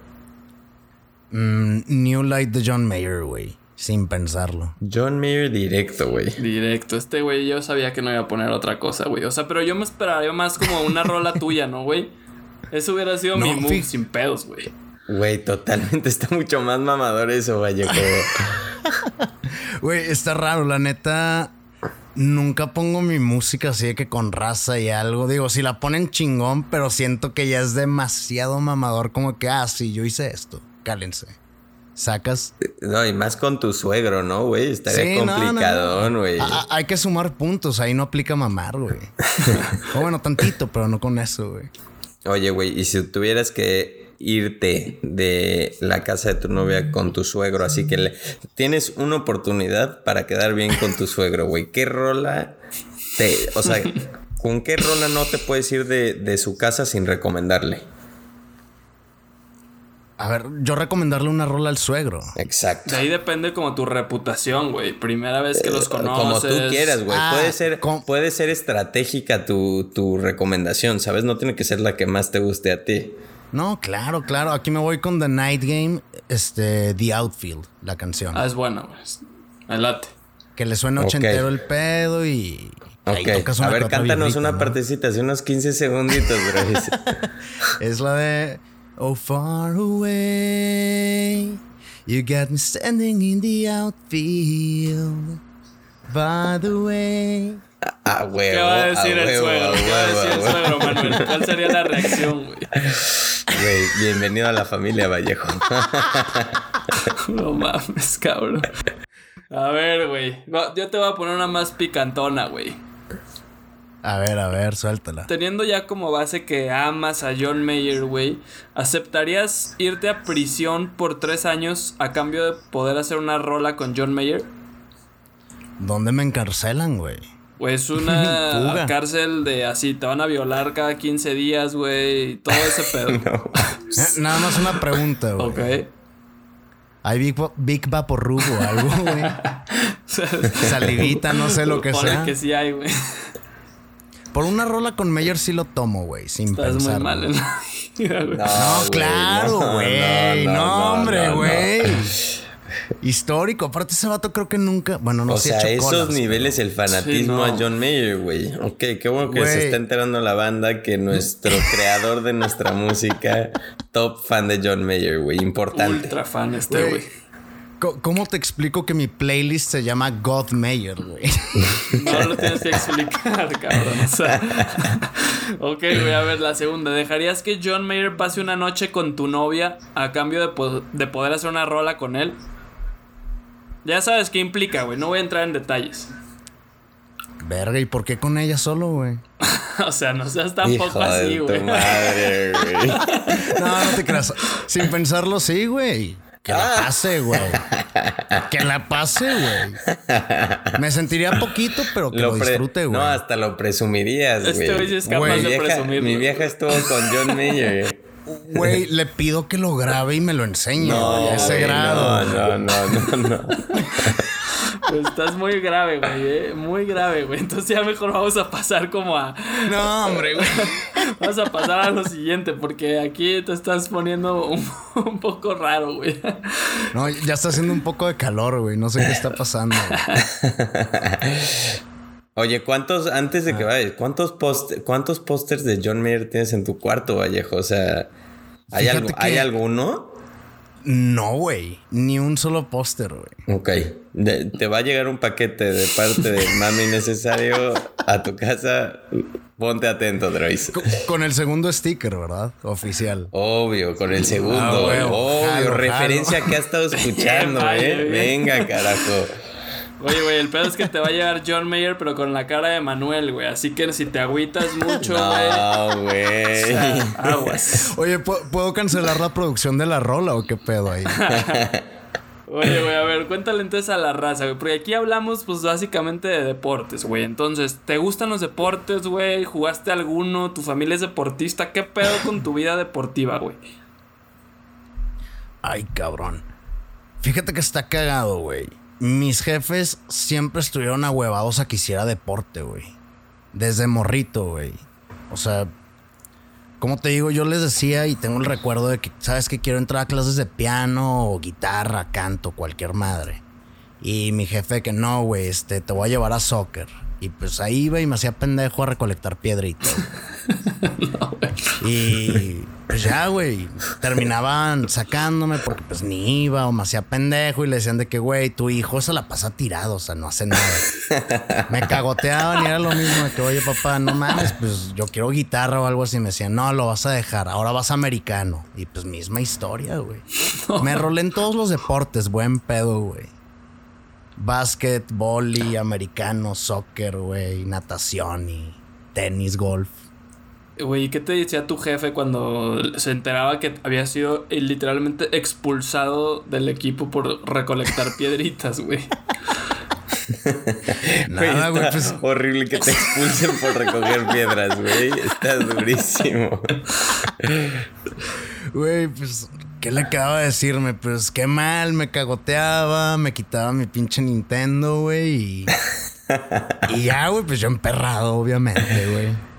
Mm, New Light de John Mayer, güey. Sin pensarlo. John Mayer directo, güey. Directo. Este güey yo sabía que no iba a poner otra cosa, güey. O sea, pero yo me esperaría más como una rola tuya, ¿no, güey? Eso hubiera sido mi move sin pedos, güey. Güey, totalmente está mucho más mamador eso, Vallejo. Güey, está raro, la neta. Nunca pongo mi música así de que con raza y algo. Digo, si la ponen chingón, pero siento que ya es demasiado mamador, como que, ah, sí, yo hice esto cálense. Sacas. No, y más con tu suegro, ¿no, güey? Estaría complicado, güey. Hay que sumar puntos, ahí no aplica mamar, güey. o bueno, tantito, pero no con eso, güey. Oye, güey, y si tuvieras que irte de la casa de tu novia con tu suegro, así que le... tienes una oportunidad para quedar bien con tu suegro, güey. ¿Qué rola te... O sea, ¿con qué rola no te puedes ir de, de su casa sin recomendarle? A ver, yo recomendarle una rola al suegro. Exacto. De ahí depende como tu reputación, güey. Primera vez que los conoces. Como tú quieras, güey. puede, ah, ser, puede ser estratégica tu, tu recomendación, ¿sabes? No tiene que ser la que más te guste a ti. No, claro, claro. Aquí me voy con The Night Game, este, The Outfield, la canción. Ah, es buena, güey. Me late. Que le suena ochentero el pedo y... Ok, a ver, cántanos una partecita, hace unos 15 segunditos, bro. es la de... Oh, far away, you got me standing in the outfield. By the way. Ah, huevo, ¿Qué va a decir el suegro? ¿Qué va a decir el suegro, Manuel? ¿Cuál sería la reacción, güey? Güey, bienvenido a la familia Vallejo. no mames, cabrón. A ver, güey. Yo te voy a poner una más picantona, güey. A ver, a ver, suéltala. Teniendo ya como base que amas a John Mayer, güey, ¿aceptarías irte a prisión por tres años a cambio de poder hacer una rola con John Mayer? ¿Dónde me encarcelan, güey? Pues una cárcel de así, te van a violar cada 15 días, güey, todo ese pedo. Eh, nada más una pregunta, güey. Ok. ¿Hay Big, Big Vaporrubo o algo, güey? Salivita, no sé lo que sea. que sí hay, güey. Por una rola con Mayer sí lo tomo, güey, sin Estás pensar. Muy mal en la vida, güey. No, claro, güey. No, hombre, güey. Histórico. Aparte, ese vato creo que nunca. Bueno, no sé. O sea, esos niveles, el fanatismo a John Mayer, güey. Ok, qué bueno que se está enterando la banda que nuestro creador de nuestra música, top fan de John Mayer, güey. Importante. Ultra fan este, güey. ¿Cómo te explico que mi playlist se llama God Mayer, güey? No lo tienes que explicar, cabrón. O sea, ok, voy a ver la segunda. ¿Dejarías que John Mayer pase una noche con tu novia a cambio de, de poder hacer una rola con él? Ya sabes qué implica, güey. No voy a entrar en detalles. Verga, ¿y por qué con ella solo, güey? o sea, no seas tampoco así, güey. no, no te creas. Sin pensarlo, sí, güey. Que la ah. pase, güey. Que la pase, güey. Me sentiría poquito, pero que lo, disfrute, güey. No, hasta lo presumirías, güey. Este güey es capaz de presumirlo. Mi vieja estuvo con John Mayer. Güey, le pido que lo grabe y me lo enseñe, no, a ese grado. No, no, no, no, no. estás muy grave, güey, ¿eh? Muy grave, güey. Entonces ya mejor vamos a pasar como a... No, hombre, güey. Vamos a pasar a lo siguiente, porque aquí te estás poniendo un, poco raro, güey. No, ya está haciendo un poco de calor, güey. No sé qué está pasando. Oye, ¿cuántos, antes de que vayas, cuántos cuántos pósters de John Mayer tienes en tu cuarto, Vallejo? O sea, ¿hay, algo, ¿hay alguno? No, güey. Ni un solo póster, güey. Ok. te va a llegar un paquete de parte de Mami Necesario a tu casa. Ponte atento, Drois. Con, el segundo sticker, ¿verdad? Oficial. Obvio, con el segundo. Ah, Obvio. referencia que ha estado escuchando, ¿eh? Venga, carajo. Oye, güey, el pedo es que te va a llegar John Mayer, pero con la cara de Manuel, güey. Así que si te agüitas mucho, güey. No, güey. aguas. Oye, ¿puedo cancelar la producción de la rola o qué pedo ahí? Oye, güey, a ver, cuéntale entonces a la raza, güey. Porque aquí hablamos, pues, básicamente de deportes, güey. Entonces, ¿te gustan los deportes, güey? ¿Jugaste alguno? ¿Tu familia es deportista? ¿Qué pedo con tu vida deportiva, güey? Ay, cabrón. Fíjate que está cagado, güey mis jefes siempre estuvieron ahuevados a que hiciera deporte, güey. Desde morrito, güey. O sea, como te digo, yo les decía y tengo el recuerdo de que, ¿sabes que Quiero entrar a clases de piano o guitarra, canto, cualquier madre. Y mi jefe que no, güey, este, te voy a llevar a soccer. Y pues ahí iba y me hacía pendejo a recolectar piedritas. y pues ya, güey, terminaban sacándome porque pues ni iba o me hacía pendejo y le decían de que, güey, tu hijo se la pasa tirado, o sea, no hace nada. me cagoteaban y era lo mismo de que, oye, papá, no mames, pues yo quiero guitarra o algo así. Me decían, no, lo vas a dejar, ahora vas americano. Y pues misma historia, güey. Me rolé en todos los deportes, buen pedo, güey. Básquet, boli, americano, soccer, güey, natación y tenis, golf. Güey, ¿qué te decía tu jefe cuando se enteraba que había sido literalmente expulsado del equipo por recolectar piedritas, güey? Nada, güey, pues... Horrible que te expulsen por recoger piedras, güey. Está durísimo. Güey, pues ¿Qué le acaba de decirme? Pues qué mal, me cagoteaba, me quitaba mi pinche Nintendo, güey. Y, y ya, güey, pues yo emperrado, obviamente, güey.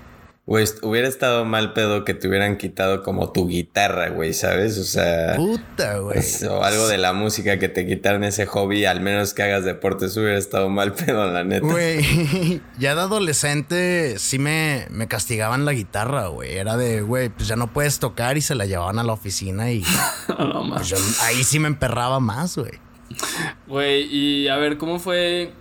Güey, hubiera estado mal pedo que te hubieran quitado como tu guitarra, güey, ¿sabes? O sea. Puta, güey. O algo de la música que te quitaran ese hobby, al menos que hagas deportes, hubiera estado mal pedo, la neta. Güey, ya de adolescente sí me, me castigaban la guitarra, güey. Era de, güey, pues ya no puedes tocar y se la llevaban a la oficina y. no, pues ahí sí me emperraba más, güey. Güey, y a ver, ¿cómo fue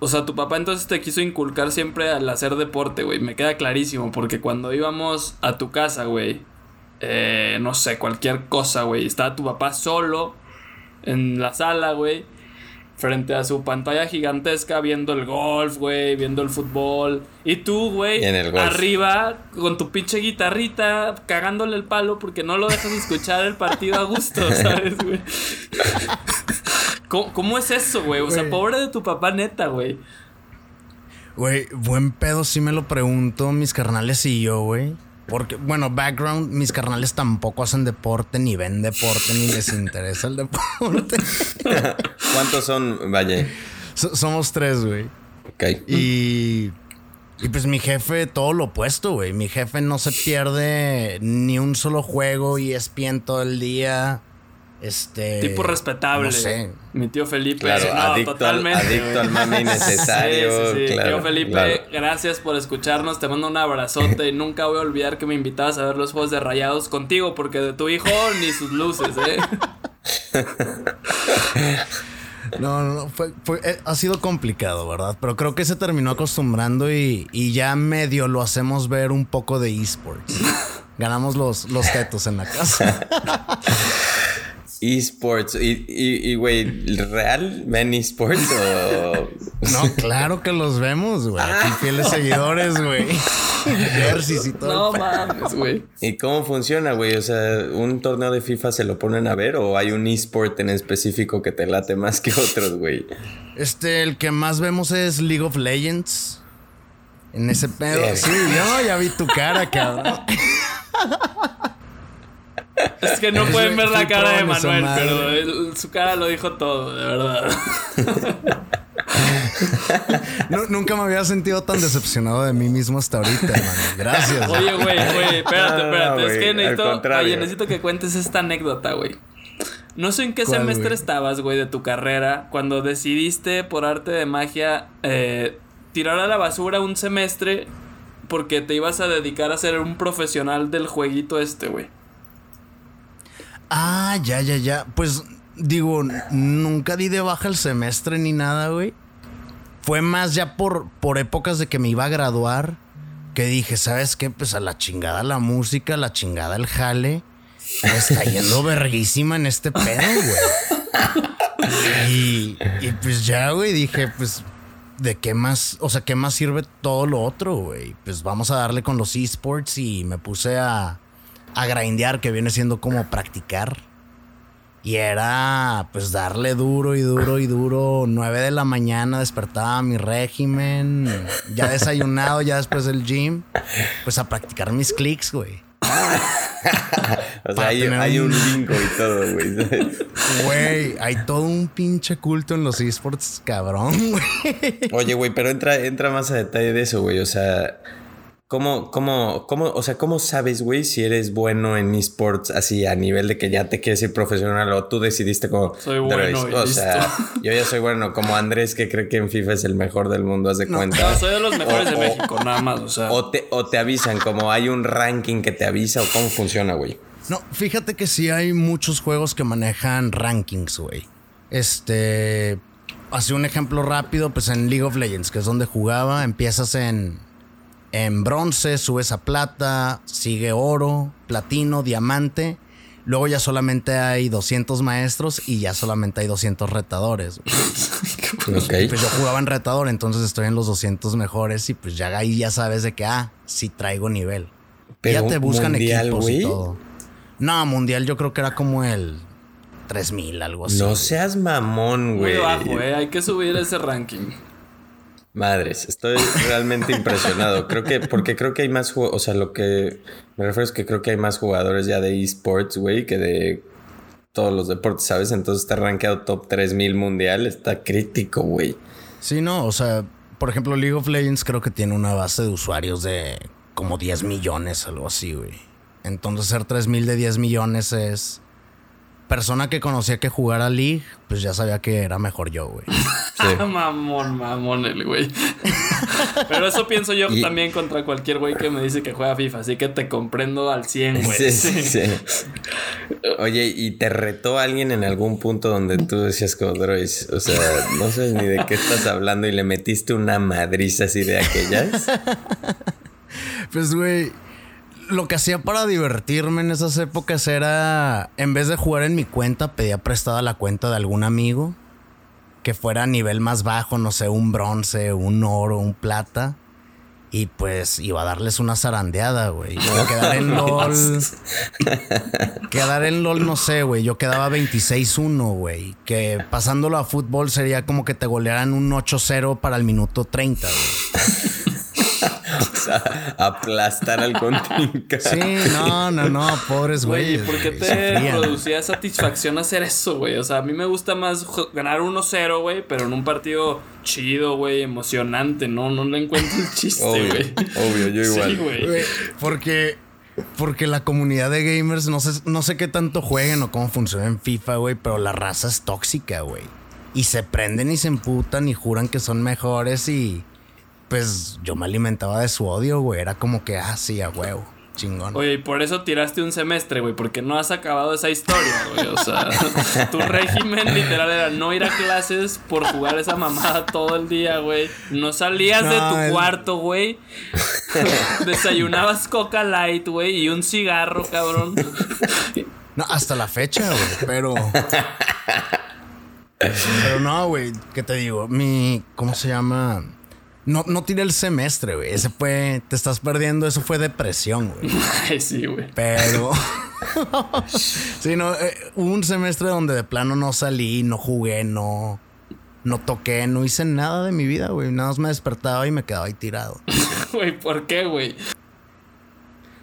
o sea, tu papá entonces te quiso inculcar siempre al hacer deporte, güey. Me queda clarísimo, porque cuando íbamos a tu casa, güey, eh, no sé, cualquier cosa, güey, estaba tu papá solo en la sala, güey, frente a su pantalla gigantesca, viendo el golf, güey, viendo el fútbol. Y tú, güey, arriba con tu pinche guitarrita, cagándole el palo porque no lo dejas escuchar el partido a gusto, ¿sabes, güey? ¿Cómo, es eso, güey? O sea, pobre de tu papá, neta, güey. Güey, buen pedo sí me lo pregunto mis carnales y yo, güey. Porque, bueno, background, mis carnales tampoco hacen deporte, ni ven deporte, ni les interesa el deporte. ¿Cuántos son, Valle? somos tres, güey. Ok. Y. Y pues mi jefe, todo lo opuesto, güey. Mi jefe no se pierde ni un solo juego y es todo el día. Este. Tipo respetable. Mi tío Felipe. Claro, adicto, totalmente. Al, adicto al mami necesario. tío Felipe, gracias por escucharnos. Te mando un abrazote. y Nunca voy a olvidar que me invitabas a ver los juegos de rayados contigo, porque de tu hijo ni sus luces, ¿eh? No, no, fue, eh, ha sido complicado, ¿verdad? Pero creo que se terminó acostumbrando y, y ya medio lo hacemos ver un poco de esports. Ganamos los, los tetos en la casa. Esports. Y, y, güey, ¿real ven esports o.? No, claro que los vemos, güey. Aquí fieles seguidores, güey. y todo. No mames, güey. ¿Y cómo funciona, güey? O sea, ¿un torneo de FIFA se lo ponen a ver o hay un esport en específico que te late más que otros, güey? Este, el que más vemos es League of Legends. En ese pedo. Sí, yo ya vi tu cara, cabrón. Es que no pueden ver la cara de Manuel, pero su cara lo dijo todo, de verdad. nunca me había sentido tan decepcionado de mí mismo hasta ahorita, hermano. Gracias. Oye, güey, güey, espérate, espérate. es que necesito, oye, necesito que cuentes esta anécdota, güey. No sé en qué semestre estabas, güey, de tu carrera, cuando decidiste por arte de magia eh, tirar a la basura un semestre porque te ibas a dedicar a ser un profesional del jueguito este, güey. Ah, ya, ya, ya. Pues digo, nunca di de baja el semestre ni nada, güey. Fue más ya por, por épocas de que me iba a graduar que dije, ¿sabes qué? Pues a la chingada la música, la chingada el jale. Está yendo verguísima en este pedo, güey. Y, y pues ya, güey, dije, pues de qué más, o sea, qué más sirve todo lo otro, güey. Pues vamos a darle con los esports y me puse a, a grindear, que viene siendo como practicar. Y era pues darle duro y duro y duro. 9 de la mañana despertaba mi régimen. Ya desayunado, ya después del gym. Pues a practicar mis clics, güey. o sea, hay, un... bingo y todo, güey. Güey, hay todo un pinche culto en los esports, cabrón, güey. Oye, güey, pero entra, entra más a detalle de eso, güey. O sea, ¿Cómo, cómo, cómo, o sea, cómo sabes, güey, si eres bueno en esports así a nivel de que ya te quieres ir profesional o tú decidiste como... Soy bueno. o sea, yo ya soy bueno, como Andrés que cree que en FIFA es el mejor del mundo, haz de cuenta. No, soy de los mejores de México, nada más, o sea. O te, o te avisan, como hay un ranking que te avisa o cómo funciona, güey. No, fíjate que sí hay muchos juegos que manejan rankings, güey. Este... Hace un ejemplo rápido, pues en League of Legends, que es donde jugaba, empiezas en en bronce, subes a plata, sigue oro, platino, diamante. Luego ya solamente hay 200 maestros y ya solamente hay 200 retadores. Okay. Pues yo jugaba en retador, entonces estoy en los 200 mejores y pues ya ahí ya sabes de que, ah, sí traigo nivel. ya te buscan equipos y todo. No, mundial yo creo que era como el 3000, algo así. No seas mamón, güey. Muy bajo, eh. Hay que subir ese ranking. Madres, estoy realmente impresionado. Creo que, porque creo que hay más, o sea, lo que me refiero es que creo que hay más jugadores ya de esports, güey, que de todos los deportes, ¿sabes? Entonces está rankeado top 3000 mundial, está crítico, güey. Sí, no, o sea, por ejemplo, League of Legends creo que tiene una base de usuarios de como 10 millones, algo así, güey. Entonces ser 3000 de 10 millones es persona que conocía que jugara League, pues ya sabía que era mejor yo, güey. mamón, mamón el güey. Pero eso pienso yo también contra cualquier güey que me dice que juega FIFA, así que te comprendo al 100, güey. Sí, sí, sí. Oye, ¿y te retó alguien en algún punto donde tú decías como Drois? O sea, no sé ni de qué estás hablando y le metiste una madriza así de aquellas. Pues, güey lo que hacía para divertirme en esas épocas era, en vez de jugar en mi cuenta, pedía prestada la cuenta de algún amigo que fuera a nivel más bajo, no sé, un bronce, un oro, un plata. Y pues iba a darles una zarandeada, güey. Quedar en LOL. quedar en LOL, no sé, güey. Yo quedaba 26-1, güey. Que pasándolo a fútbol sería como que te golearan un 8-0 para el minuto 30, güey. o sea, aplastar al contrincante. Sí, no, no, no, pobres güey. ¿por qué te producía satisfacción hacer eso, güey? O sea, a mí me gusta más ganar 1-0, güey, pero en un partido chido, güey, emocionante, ¿no? No le encuentro el chiste, güey. Obvio, yo igual. Sí, güey. Porque porque la comunidad de gamers, no sé, no sé qué tanto jueguen o cómo funciona en FIFA, güey, pero la raza es tóxica, güey. Y se prenden y se emputan y juran que son mejores y pues yo me alimentaba de su odio, güey. Era como que, ah, sí, a huevo. Chingón. Oye, y por eso tiraste un semestre, güey, porque no has acabado esa historia, güey. O sea, tu régimen literal era no ir a clases por jugar esa mamada todo el día, güey. No salías de tu cuarto, güey. Desayunabas Coca Light, güey, y un cigarro, cabrón. No, hasta la fecha, güey, pero. Pero no, güey, ¿qué te digo? Mi. ¿Cómo se llama? No, no tiré el semestre, güey. Ese fue. Te estás perdiendo. Eso fue depresión, güey. Ay, sí, güey. Pero. sí, no. Eh, hubo un semestre donde de plano no salí, no jugué, no. No toqué, no hice nada de mi vida, güey. Nada más me despertaba y me quedaba ahí tirado. Güey, ¿por qué, güey?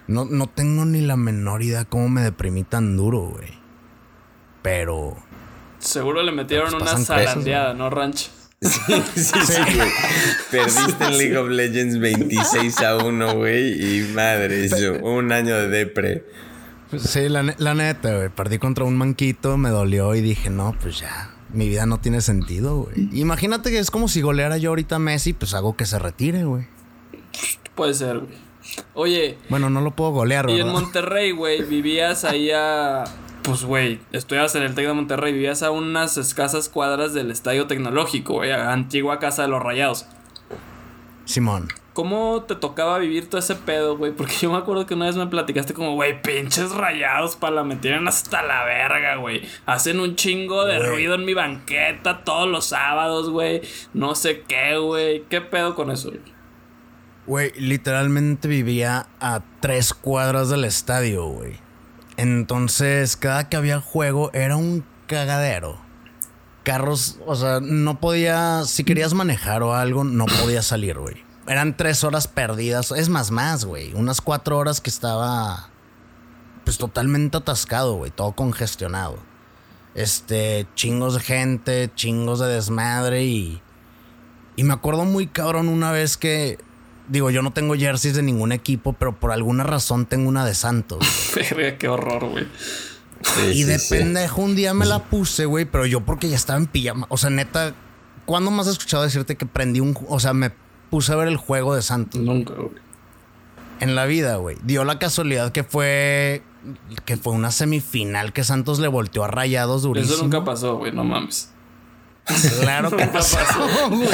No, no tengo ni la menor idea cómo me deprimí tan duro, güey. Pero. Seguro le metieron pues una zarandeada, ¿no, Ranch? Sí, sí, sí, güey. Perdiste en League of Legends 26 a 1, güey. Y madre, eso, un año de depre. Pues sí, la, la neta, güey. Perdí contra un manquito, me dolió y dije, no, pues ya. Mi vida no tiene sentido, güey. Imagínate que es como si goleara yo ahorita a Messi, pues hago que se retire, güey. Puede ser, güey. Oye. Bueno, no lo puedo golear, güey. Y en Monterrey, güey, vivías ahí a pues, güey, estudiabas en el TEC de Monterrey, vivías a unas escasas cuadras del Estadio Tecnológico, güey, antigua casa de los rayados. Simón. ¿Cómo te tocaba vivir todo ese pedo, güey? Porque yo me acuerdo que una vez me platicaste como, güey, pinches rayados para la metieran hasta la verga, güey. Hacen un chingo de ruido en mi banqueta todos los sábados, güey. No sé qué, güey. ¿Qué pedo con eso, güey? Güey, literalmente vivía a tres cuadras del estadio, güey. Entonces, cada que había juego era un cagadero. Carros, o sea, no podía, si querías manejar o algo, no podía salir, güey. Eran tres horas perdidas, es más, más, güey. Unas cuatro horas que estaba, pues totalmente atascado, güey, todo congestionado. Este, chingos de gente, chingos de desmadre y... Y me acuerdo muy cabrón una vez que Digo, yo no tengo jerseys de ningún equipo, pero por alguna razón tengo una de Santos. qué horror, güey. y de pendejo un día me la puse, güey, pero yo porque ya estaba en pijama. O sea, neta, ¿cuándo más has escuchado decirte que prendí un... O sea, me puse a ver el juego de Santos? Nunca, güey. En la vida, güey. Dio la casualidad que fue... Que fue una semifinal que Santos le volteó a rayados durísimo. Eso nunca pasó, güey, no mames. Claro que pasó, güey.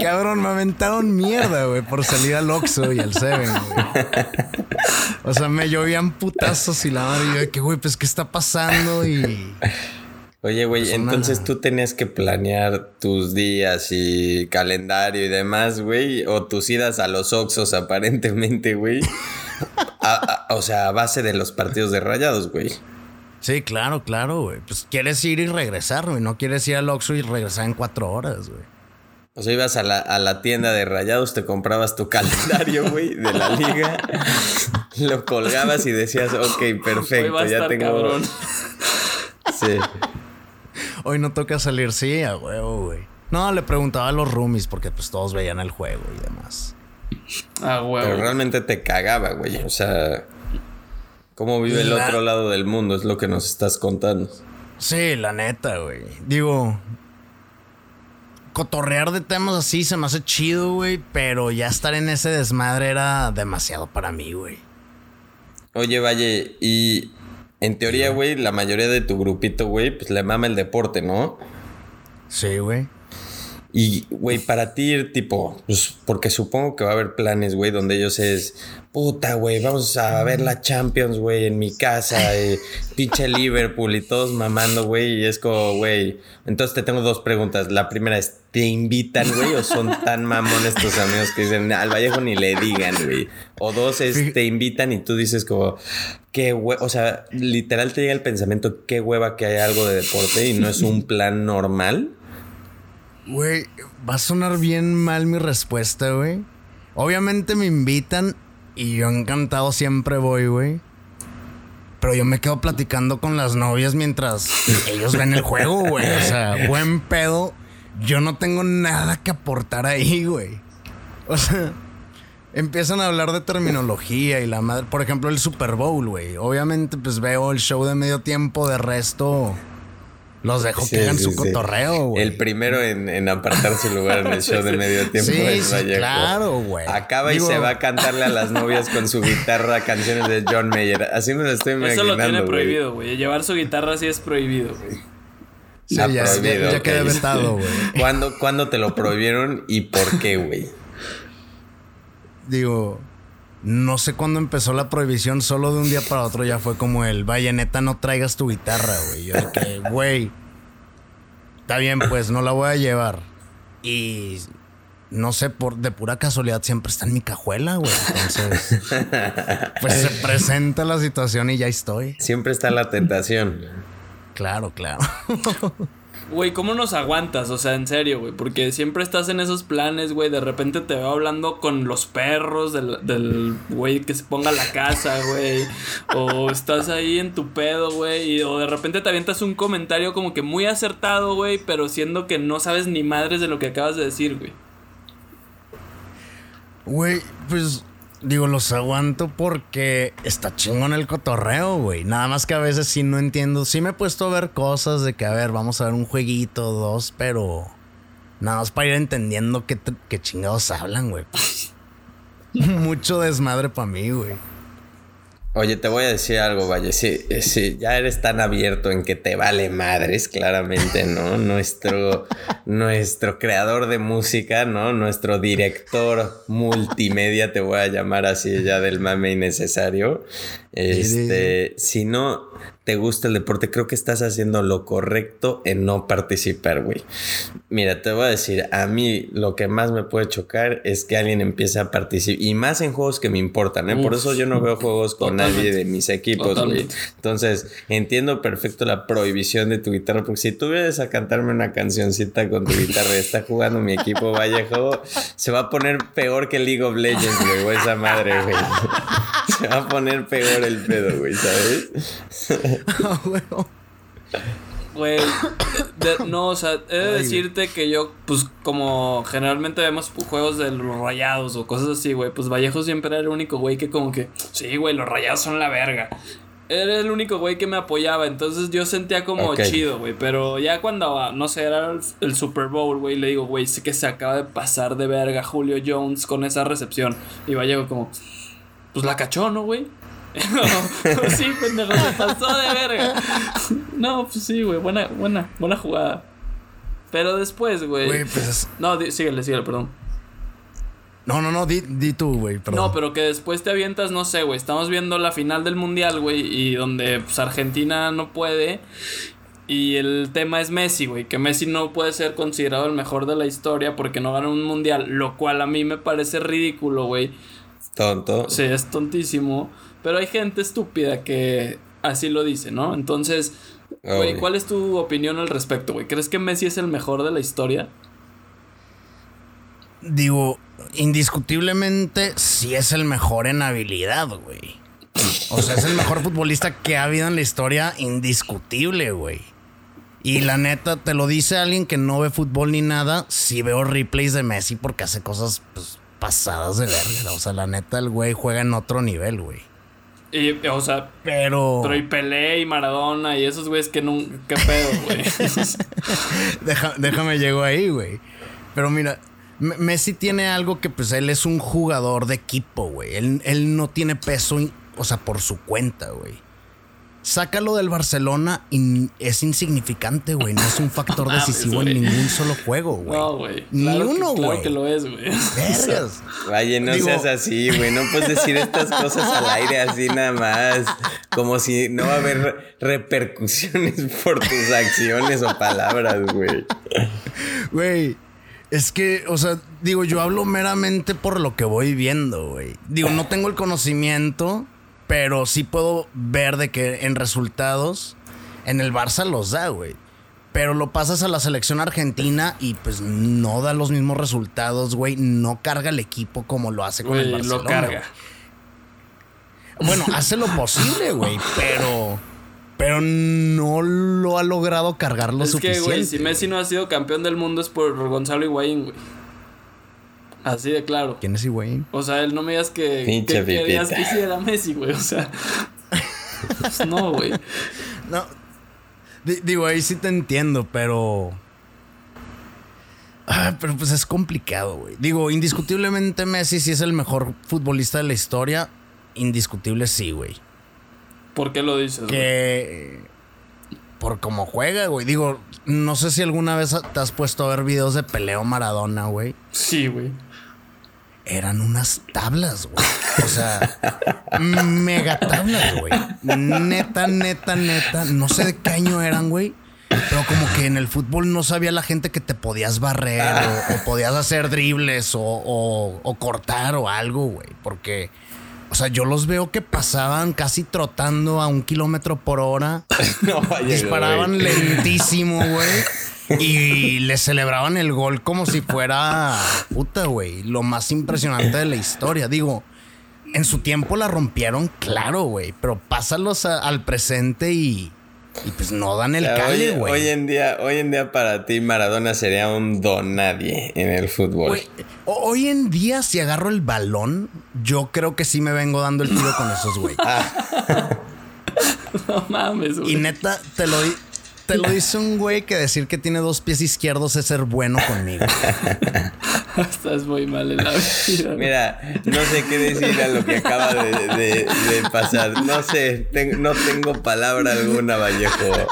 Cabrón, me aventaron mierda, güey, por salir al Oxxo y al Seven, güey. O sea, me llovían putazos y la madre, y yo de que, güey, pues, ¿qué está pasando? Y... Oye, güey, pues entonces tú tenías que planear tus días y calendario y demás, güey, o tus idas a los Oxos aparentemente, güey. o sea, a base de los partidos de rayados, güey. Sí, claro, claro, güey. Pues quieres ir y regresar, güey. No quieres ir al Oxxo y regresar en cuatro horas, güey. O sea, ibas a la, tienda de rayados, te comprabas tu calendario, güey, de la liga. lo colgabas y decías, ok, perfecto, ya tengo. Cabrón. Sí. Hoy no toca salir, sí, a huevo, güey. No, le preguntaba a los roomies porque pues todos veían el juego y demás. Ah, huevo. Pero realmente te cagaba, güey. O sea. ¿Cómo vive el otro lado del mundo? Es lo que nos estás contando. Sí, la neta, güey. Digo, cotorrear de temas así se me hace chido, güey, pero ya estar en ese desmadre era demasiado para mí, güey. Oye, Valle, y en teoría, güey, la mayoría de tu grupito, güey, pues le mama el deporte, ¿no? Sí, güey. Y, güey, para ti tipo, pues, porque supongo que va a haber planes, güey, donde ellos es, puta, güey, vamos a ver la Champions, güey, en mi casa, eh, pinche Liverpool y todos mamando, güey, y es como, güey, entonces te tengo dos preguntas. La primera es, ¿te invitan, güey, o son tan mamones tus amigos que dicen, al Vallejo ni le digan, güey? O dos es, te invitan y tú dices como, qué güey, o sea, literal te llega el pensamiento, qué hueva que hay algo de deporte y no es un plan normal. Güey, va a sonar bien mal mi respuesta, güey. Obviamente me invitan y yo encantado siempre voy, güey. Pero yo me quedo platicando con las novias mientras ellos ven el juego, güey. O sea, buen pedo. Yo no tengo nada que aportar ahí, güey. O sea, empiezan a hablar de terminología y la madre. Por ejemplo, el Super Bowl, güey. Obviamente, pues veo el show de medio tiempo. De resto, los dejo que hagan su cotorreo, güey. El primero en, apartar su lugar en el show de medio tiempo es Vallejo. Claro, güey. Acaba y se va a cantarle a las novias con su guitarra canciones de John Mayer. Así me lo estoy imaginando. Eso lo tiene prohibido, güey. Llevar su guitarra sí es prohibido, güey. Sí, ya, prohibido, ya, queda vetado, güey. ¿Cuándo, ¿Cuándo te lo prohibieron y por qué, güey? Digo, no sé cuándo empezó la prohibición, solo de un día para otro ya fue como el, vaya neta, no traigas tu guitarra, güey. Yo que, güey, está bien, pues no la voy a llevar. Y no sé, por de pura casualidad siempre está en mi cajuela, güey. Entonces, pues se presenta la situación y ya estoy. Siempre está la tentación. Claro, claro. güey, ¿cómo nos aguantas? O sea, en serio, güey. Porque siempre estás en esos planes, güey. De repente te veo hablando con los perros del, güey que se ponga la casa, güey. O estás ahí en tu pedo, güey. O de repente te avientas un comentario como que muy acertado, güey. Pero siendo que no sabes ni madres de lo que acabas de decir, güey. Güey, pues Digo, los aguanto porque está chingón el cotorreo, güey. Nada más que a veces sí no entiendo. Sí me he puesto a ver cosas de que, a ver, vamos a ver un jueguito, dos, pero... Nada más para ir entendiendo qué, qué chingados hablan, güey. Mucho desmadre para mí, güey. Oye, te voy a decir algo, Valle. Sí, sí, ya eres tan abierto en que te vale madres, claramente, ¿no? nuestro, nuestro creador de música, ¿no? Nuestro director multimedia, te voy a llamar así ya del mame innecesario. Este, si no, te gusta el deporte, creo que estás haciendo lo correcto en no participar, güey. Mira, te voy a decir, a mí lo que más me puede chocar es que alguien empiece a participar, y más en juegos que me importan, ¿eh? Por eso yo no veo juegos con nadie de mis equipos, güey. Entonces, entiendo perfecto la prohibición de tu guitarra, porque si tú vienes a cantarme una cancioncita con tu guitarra y está jugando mi equipo Vallejo, se va a poner peor que League of Legends, güey, esa madre, güey. Se va a poner peor el pedo, güey, ¿sabes? Güey, no, o sea, he de decirte que yo, pues como generalmente vemos juegos de los rayados o cosas así, güey, pues Vallejo siempre era el único güey que como que, sí, güey, los rayados son la verga. Era el único güey que me apoyaba, entonces yo sentía como chido, güey, pero ya cuando, no sé, era el, el Super Bowl, güey, le digo, güey, sé que se acaba de pasar de verga Julio Jones con esa recepción. Y Vallejo como, pues la cachó, ¿no, güey? sí, pendejo, se pasó de verga. No, pues sí, güey, buena, buena, buena jugada. Pero después, güey. Güey, pues. No, síguele, síguele, perdón. No, no, no, di, di tú, güey, No, pero que después te avientas, no sé, güey. Estamos viendo la final del mundial, güey, y donde pues, Argentina no puede. Y el tema es Messi, güey. Que Messi no puede ser considerado el mejor de la historia porque no gana un mundial. Lo cual a mí me parece ridículo, güey. Tonto. Sí, es tontísimo. Pero hay gente estúpida que así lo dice, ¿no? Entonces, güey, ¿cuál es tu opinión al respecto, güey? ¿Crees que Messi es el mejor de la historia? Digo, indiscutiblemente sí es el mejor en habilidad, güey. O sea, es el mejor futbolista que ha habido en la historia, indiscutible, güey. Y la neta, te lo dice alguien que no ve fútbol ni nada, sí veo replays de Messi porque hace cosas pues, pasadas de verga. O sea, la neta, el güey juega en otro nivel, güey. Y, o sea, pero. Pero y Pelé y Maradona y esos güeyes que no. ¿Qué pedo, güey? déjame llego ahí, güey. Pero mira, Messi tiene algo que, pues, él es un jugador de equipo, güey. Él, él no tiene peso, o sea, por su cuenta, güey. Sácalo del Barcelona y es insignificante, güey. No es un factor decisivo en ningún solo juego, güey. No, güey. Ni uno, güey. Claro que lo es, güey. Vergas. Vaya, no seas así, güey. No puedes decir estas cosas al aire así nada más. Como si no va a haber repercusiones por tus acciones o palabras, güey. Güey. Es que, o sea, digo, yo hablo meramente por lo que voy viendo, güey. Digo, no tengo el conocimiento pero sí puedo ver de que en resultados en el Barça los da, güey. Pero lo pasas a la selección argentina y pues no da los mismos resultados, güey. No carga el equipo como lo hace con el Barcelona. Lo carga. Bueno, hace lo posible, güey, pero pero no lo ha logrado cargar lo suficiente. Es que, güey, si Messi no ha sido campeón del mundo es por Gonzalo Higuaín, güey. Así de claro. ¿Quién es Higuaín? O sea, él no me digas que, que querías que hiciera Messi, güey. O sea, pues no, güey. No. digo, ahí sí te entiendo, pero. Ah, pero pues es complicado, güey. Digo, indiscutiblemente Messi sí es el mejor futbolista de la historia. Indiscutible sí, güey. ¿Por qué lo dices? Que. Por cómo juega, güey. Digo, no sé si alguna vez te has puesto a ver videos de peleo Maradona, güey. Sí, güey eran unas tablas, güey. O sea, mega tablas, güey. Neta, neta, neta. No sé de qué año eran, güey. Pero como que en el fútbol no sabía la gente que te podías barrer o, podías hacer dribles o, o, cortar o algo, güey. Porque, O sea, yo los veo que pasaban casi trotando a un kilómetro por hora. no, disparaban lentísimo, güey. Y le celebraban el gol como si fuera puta, güey. Lo más impresionante de la historia. Digo, en su tiempo la rompieron, claro, güey. Pero pásalos al presente y y pues no dan el calle, güey. Hoy, en día, hoy en día para ti Maradona sería un don nadie en el fútbol. hoy en día si agarro el balón, yo creo que sí me vengo dando el tiro con esos güey. Ah. no mames, güey. Y neta, te lo, te lo dice un güey que decir que tiene dos pies izquierdos es ser bueno conmigo. Estás muy mal en la vida. Mira, no sé qué decir a lo que acaba de, pasar. No sé, no tengo palabra alguna, Vallejo.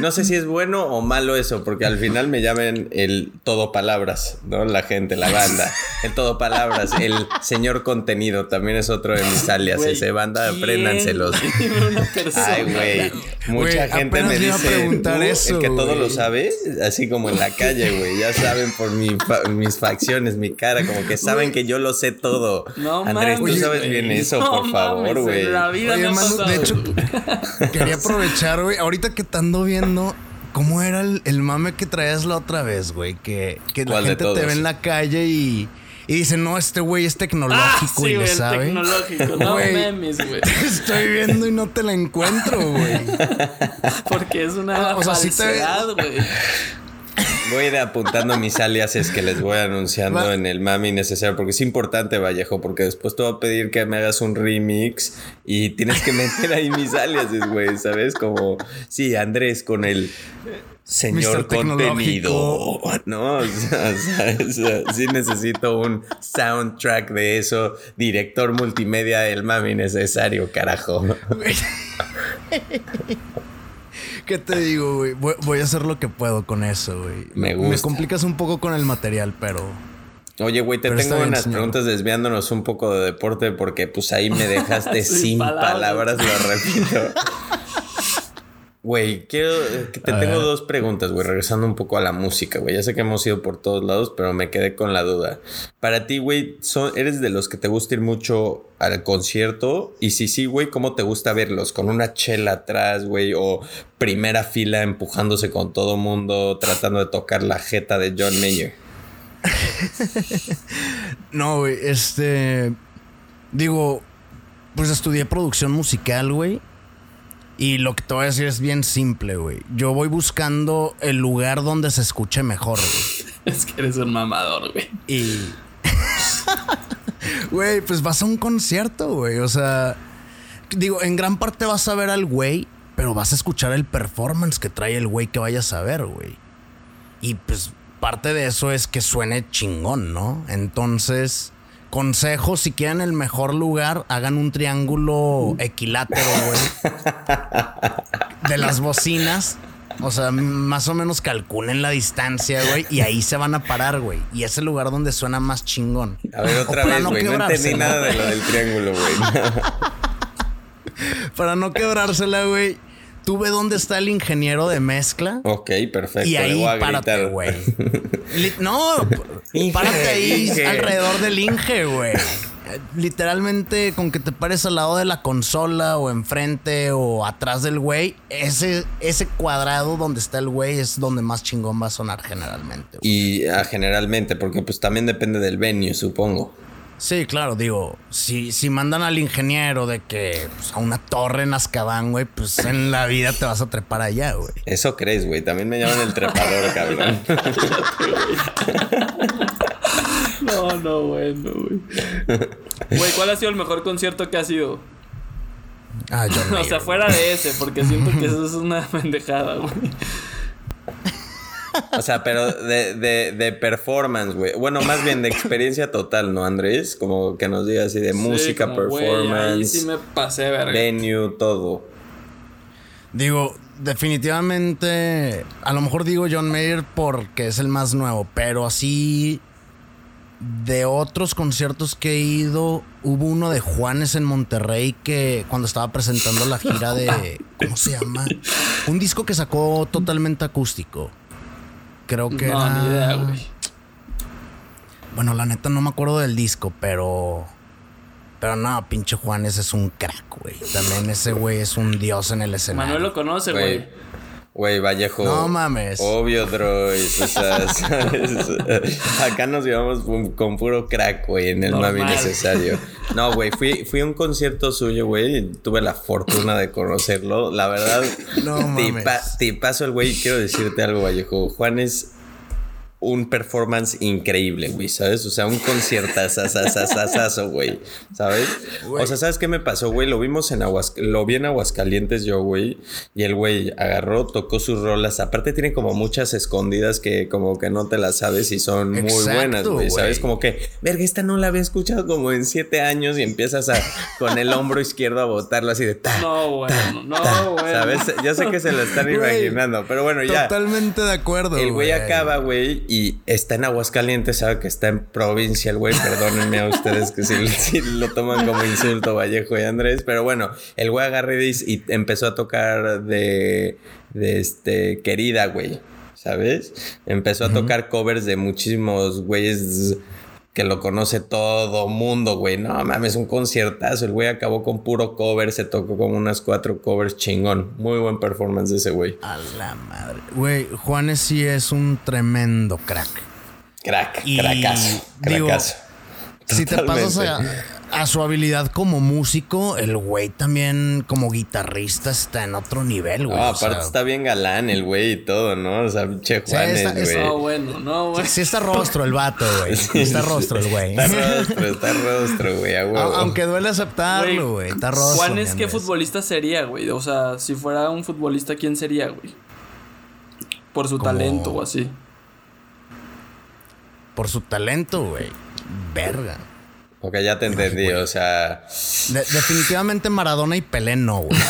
No sé si es bueno o malo eso, porque al final me llaman el todo palabras, ¿no? La gente, la banda. El todo palabras, el señor contenido también es otro de mis alias. Ese banda, apréndanselos. Ay, güey. Mucha gente me dice el que todo lo sabe, así como en la calle, güey. Ya saben por mis facciones, mi cara, como que saben que yo lo sé todo. No, Andrés, tú sabes bien eso, por favor, güey. de hecho, quería aprovechar, güey. Ahorita que te ando viendo, ¿cómo era el, mame que traías la otra vez, güey? Que, que la gente te ve en la calle y y dice, no, este güey es tecnológico ah, y le sabe. tecnológico, no memes, güey. estoy viendo y no te la encuentro, güey. Porque es una o falsedad, güey. Voy a ir apuntando mis aliases que les voy anunciando en el mami necesario, porque es importante, Vallejo, porque después te voy a pedir que me hagas un remix y tienes que meter ahí mis aliases, güey, ¿sabes? Como, sí, Andrés con el señor contenido. No, o sea, sí necesito un soundtrack de eso. Director multimedia del mami necesario, carajo. ¿Qué te digo, güey? Voy, a hacer lo que puedo con eso, güey. Me gusta. Me complicas un poco con el material, pero. Oye, güey, te tengo unas preguntas desviándonos un poco de deporte porque pues ahí me dejaste sin palabras, lo repito. Güey, quiero. Eh, te tengo dos preguntas, güey, regresando un poco a la música, güey. Ya sé que hemos ido por todos lados, pero me quedé con la duda. Para ti, güey, ¿eres de los que te gusta ir mucho al concierto? Y si sí, güey, ¿cómo te gusta verlos? ¿Con una chela atrás, güey? ¿O primera fila empujándose con todo mundo, tratando de tocar la jeta de John Mayer? no, güey, este. Digo, pues estudié producción musical, güey. Y lo que te voy a decir es bien simple, güey. Yo voy buscando el lugar donde se escuche mejor, güey. es que eres un mamador, güey. Y. Güey, pues vas a un concierto, güey. O sea. Digo, en gran parte vas a ver al güey, pero vas a escuchar el performance que trae el güey que vayas a ver, güey. Y pues parte de eso es que suene chingón, ¿no? Entonces Consejo, si quieren el mejor lugar, hagan un triángulo equilátero, güey. de las bocinas. O sea, más o menos calculen la distancia, güey, y ahí se van a parar, güey. Y es el lugar donde suena más chingón. A ver, otra vez, güey. No, entendí nada de lo del triángulo, güey. para no quebrársela, güey Tú ve dónde está el ingeniero de mezcla. Ok, perfecto. Y ahí párate, güey. no, párate ahí alrededor del Inge, güey. Literalmente con que te pares al lado de la consola o enfrente o atrás del güey, ese, ese cuadrado donde está el güey es donde más chingón va a sonar generalmente. Y ah, generalmente, porque pues también depende del venue, supongo. Sí, claro, digo, si, si mandan al ingeniero de que pues, a una torre en Azkaban, güey, pues en la vida te vas a trepar allá, güey. Eso crees, güey. También me llaman el trepador, cabrón. no, no, bueno, güey. Güey, ¿cuál ha sido el mejor concierto que ha sido? Ah, yo O sea, fuera de ese, porque siento que eso es una pendejada, güey. O sea, pero de, de, de performance, güey. Bueno, más bien de experiencia total, ¿no, Andrés? Como que nos diga así de música, performance. sí me pasé, verga. Venue, todo. Digo, definitivamente. A lo mejor digo John Mayer porque es el más nuevo, pero así. De otros conciertos que he ido, hubo uno de Juanes en Monterrey que cuando estaba presentando la gira de. ¿Cómo se llama? Un disco que sacó totalmente acústico. Creo que no, Ni idea, güey. Bueno, la neta no me acuerdo del disco, pero. Pero no, pinche Juanes es un crack, güey. También ese güey es un dios en el escenario. Manuel lo conoce, güey. Güey, Vallejo. No mames. Obvio, droid. O sea, Acá nos llevamos con puro crack, güey, en el mami necesario. No, güey, fui, fui a un concierto suyo, güey. Tuve la fortuna de conocerlo. La verdad, no mames. te paso el güey. Quiero decirte algo, Vallejo. Juan es un performance increíble, güey, ¿sabes? O sea, un conciertazazazazazazo, güey, ¿sabes? O sea, ¿sabes qué me pasó, güey? Lo vimos en Aguas... Lo vi en Aguascalientes yo, güey, y el güey agarró, tocó sus rolas. Aparte tiene como muchas escondidas que como que no te las sabes y son muy buenas, güey, ¿sabes? Como que, verga, esta no la había escuchado como en siete años y empiezas a con el hombro izquierdo a botarlo así de ta, No, güey, no, güey. ¿Sabes? Yo sé que se lo están imaginando, pero bueno, ya. Totalmente de acuerdo, El güey acaba, güey, y está en Aguascalientes, sabe que está en provincia el güey, perdónenme a ustedes que si, lo toman como insulto Vallejo y Andrés, pero bueno, el güey agarró y empezó a tocar de, de este, querida, güey, ¿sabes? Empezó a tocar covers de muchísimos güeyes que lo conoce todo mundo, güey. No mames, un conciertazo. El güey acabó con puro cover, se tocó como unas cuatro covers chingón. Muy buen performance de ese güey. A la madre. Güey, Juanes sí es un tremendo crack. Crack, y, crackazo, crackazo. Si te pasas a, a su habilidad como músico, el güey también como guitarrista está en otro nivel, güey. No, aparte está bien galán el güey y todo, ¿no? O sea, che Juanes, güey. No, bueno, no, güey. Sí, está rostro el vato, güey. Sí, está rostro el güey. Está rostro, está rostro, güey, Aunque duele aceptarlo, güey. Está rostro. Juanes, ¿qué futbolista sería, güey? O sea, si fuera un futbolista, ¿quién sería, güey? Por su talento o así. Por su talento, güey. Verga. Ok, ya te entendí, o sea. definitivamente Maradona y Pelé no, güey.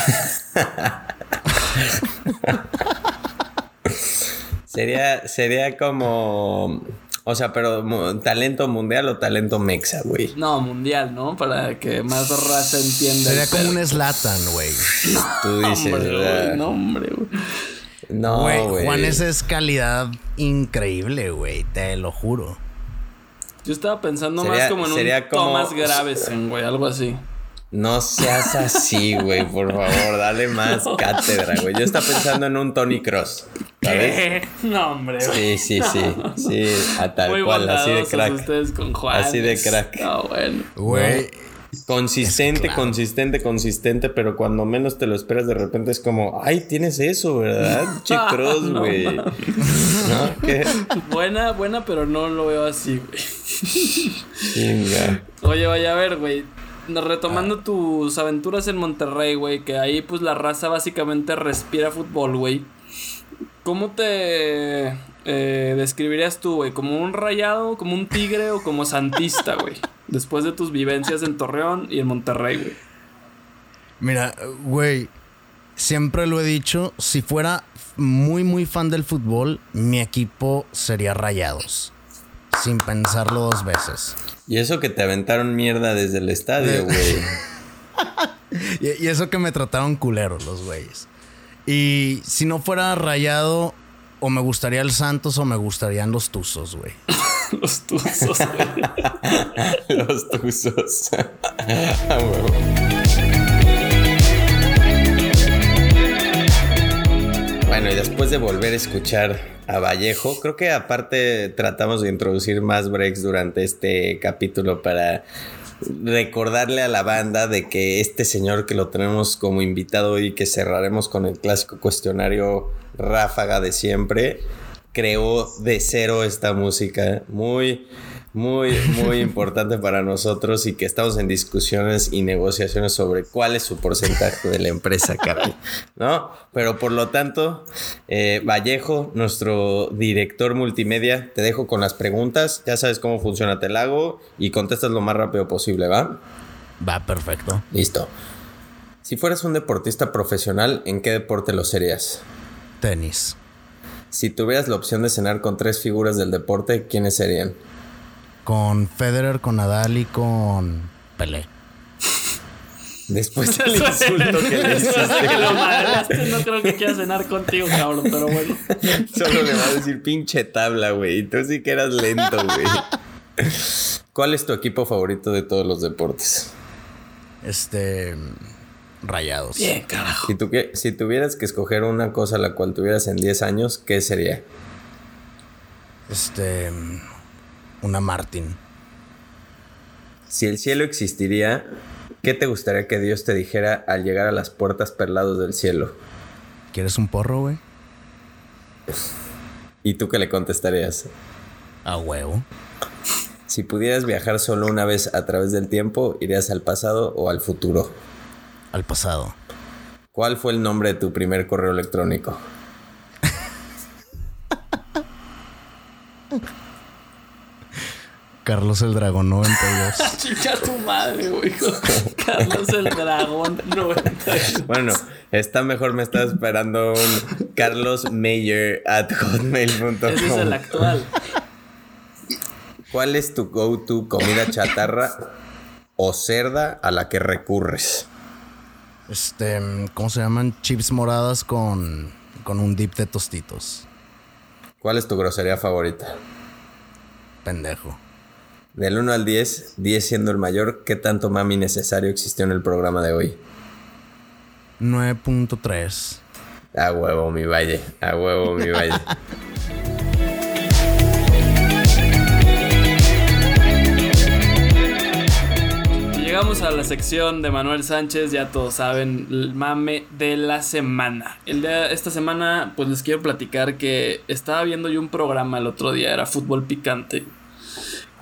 sería, sería como. O sea, pero talento mundial o talento mexa, güey. No, mundial, ¿no? Para que más raza entienda. Sería como un Slatan, güey. Tú dices, güey. No, hombre, güey. No, güey. Juan, esa es calidad increíble, güey. Te lo juro. Yo estaba pensando más como en un como... Tomás Gravesen, güey, algo así. No seas así, güey, por favor, dale más cátedra, güey. Yo estaba pensando en un Tony Cross, ¿sabes? No, hombre. Sí, sí, sí, sí, a tal cual, así de crack. así de crack. No, bueno. Güey, Consistente, consistente, consistente, pero cuando menos te lo esperas, de repente es como, ay, tienes eso, ¿verdad? Che Cross, güey. ¿No? Buena, buena, pero no lo veo así, güey. Oye, vaya a ver, güey. Retomando ah. tus aventuras en Monterrey, güey, que ahí pues la raza básicamente respira fútbol, güey. ¿Cómo te eh, describirías tú, güey? ¿Como un rayado, como un tigre o como santista, güey? Después de tus vivencias en Torreón y en Monterrey, güey. Mira, güey, siempre lo he dicho, si fuera muy, muy fan del fútbol, mi equipo sería Rayados. Sin pensarlo dos veces. Y eso que te aventaron mierda desde el estadio, güey. y, y eso que me trataron culeros los güeyes. Y si no fuera rayado, o me gustaría el Santos o me gustarían los Tuzos, güey. los Tuzos, güey. los Tuzos. bueno, y después de volver a escuchar a Vallejo, creo que aparte tratamos de introducir más breaks durante este capítulo para recordarle a la banda de que este señor que lo tenemos como invitado y que cerraremos con el clásico cuestionario ráfaga de siempre, creó de cero esta música. Muy, muy, muy importante para nosotros y que estamos en discusiones y negociaciones sobre cuál es su porcentaje de la empresa, caray. ¿No? Pero por lo tanto, eh, Vallejo, nuestro director multimedia, te dejo con las preguntas. Ya sabes cómo funciona Te hago y contestas lo más rápido posible, ¿va? Va, perfecto. Listo. Si fueras un deportista profesional, ¿en qué deporte lo serías? Tenis. Si tuvieras la opción de cenar con tres figuras del deporte, ¿quiénes serían? Con Federer, con Nadal y con Pelé. Después del insulto que le hiciste. no creo que quiera cenar contigo, cabrón, pero bueno. Solo le va a decir pinche tabla, güey. Tú sí que eras lento, güey. ¿Cuál es tu equipo favorito de todos los deportes? Este. Rayados. Bien, carajo. Si, tú, si tuvieras que escoger una cosa la cual tuvieras en 10 años, ¿qué sería? Este. Una Martin. Si el cielo existiría, ¿qué te gustaría que Dios te dijera al llegar a las puertas perlados del cielo? ¿Quieres un porro, güey? ¿Y tú qué le contestarías? A huevo. Si pudieras viajar solo una vez a través del tiempo, ¿irías al pasado o al futuro? Al pasado. ¿Cuál fue el nombre de tu primer correo electrónico? Carlos el Dragón 92. Chicha tu madre, güey. Carlos el Dragón 92. Bueno, está mejor me está esperando un Carlos Mayer at hotmail.com. Ese es el actual. ¿Cuál es tu go-to comida chatarra o cerda a la que recurres? Este, ¿cómo se llaman? Chips moradas con, con un dip de tostitos. ¿Cuál es tu grosería favorita? Pendejo. Del 1 al 10, 10 siendo el mayor, ¿qué tanto mami necesario existió en el programa de hoy? 9.3. A huevo, mi valle. A huevo, mi valle. Llegamos a la sección de Manuel Sánchez, ya todos saben, el mame de la semana. El de esta semana, pues les quiero platicar que estaba viendo yo un programa el otro día, era Fútbol Picante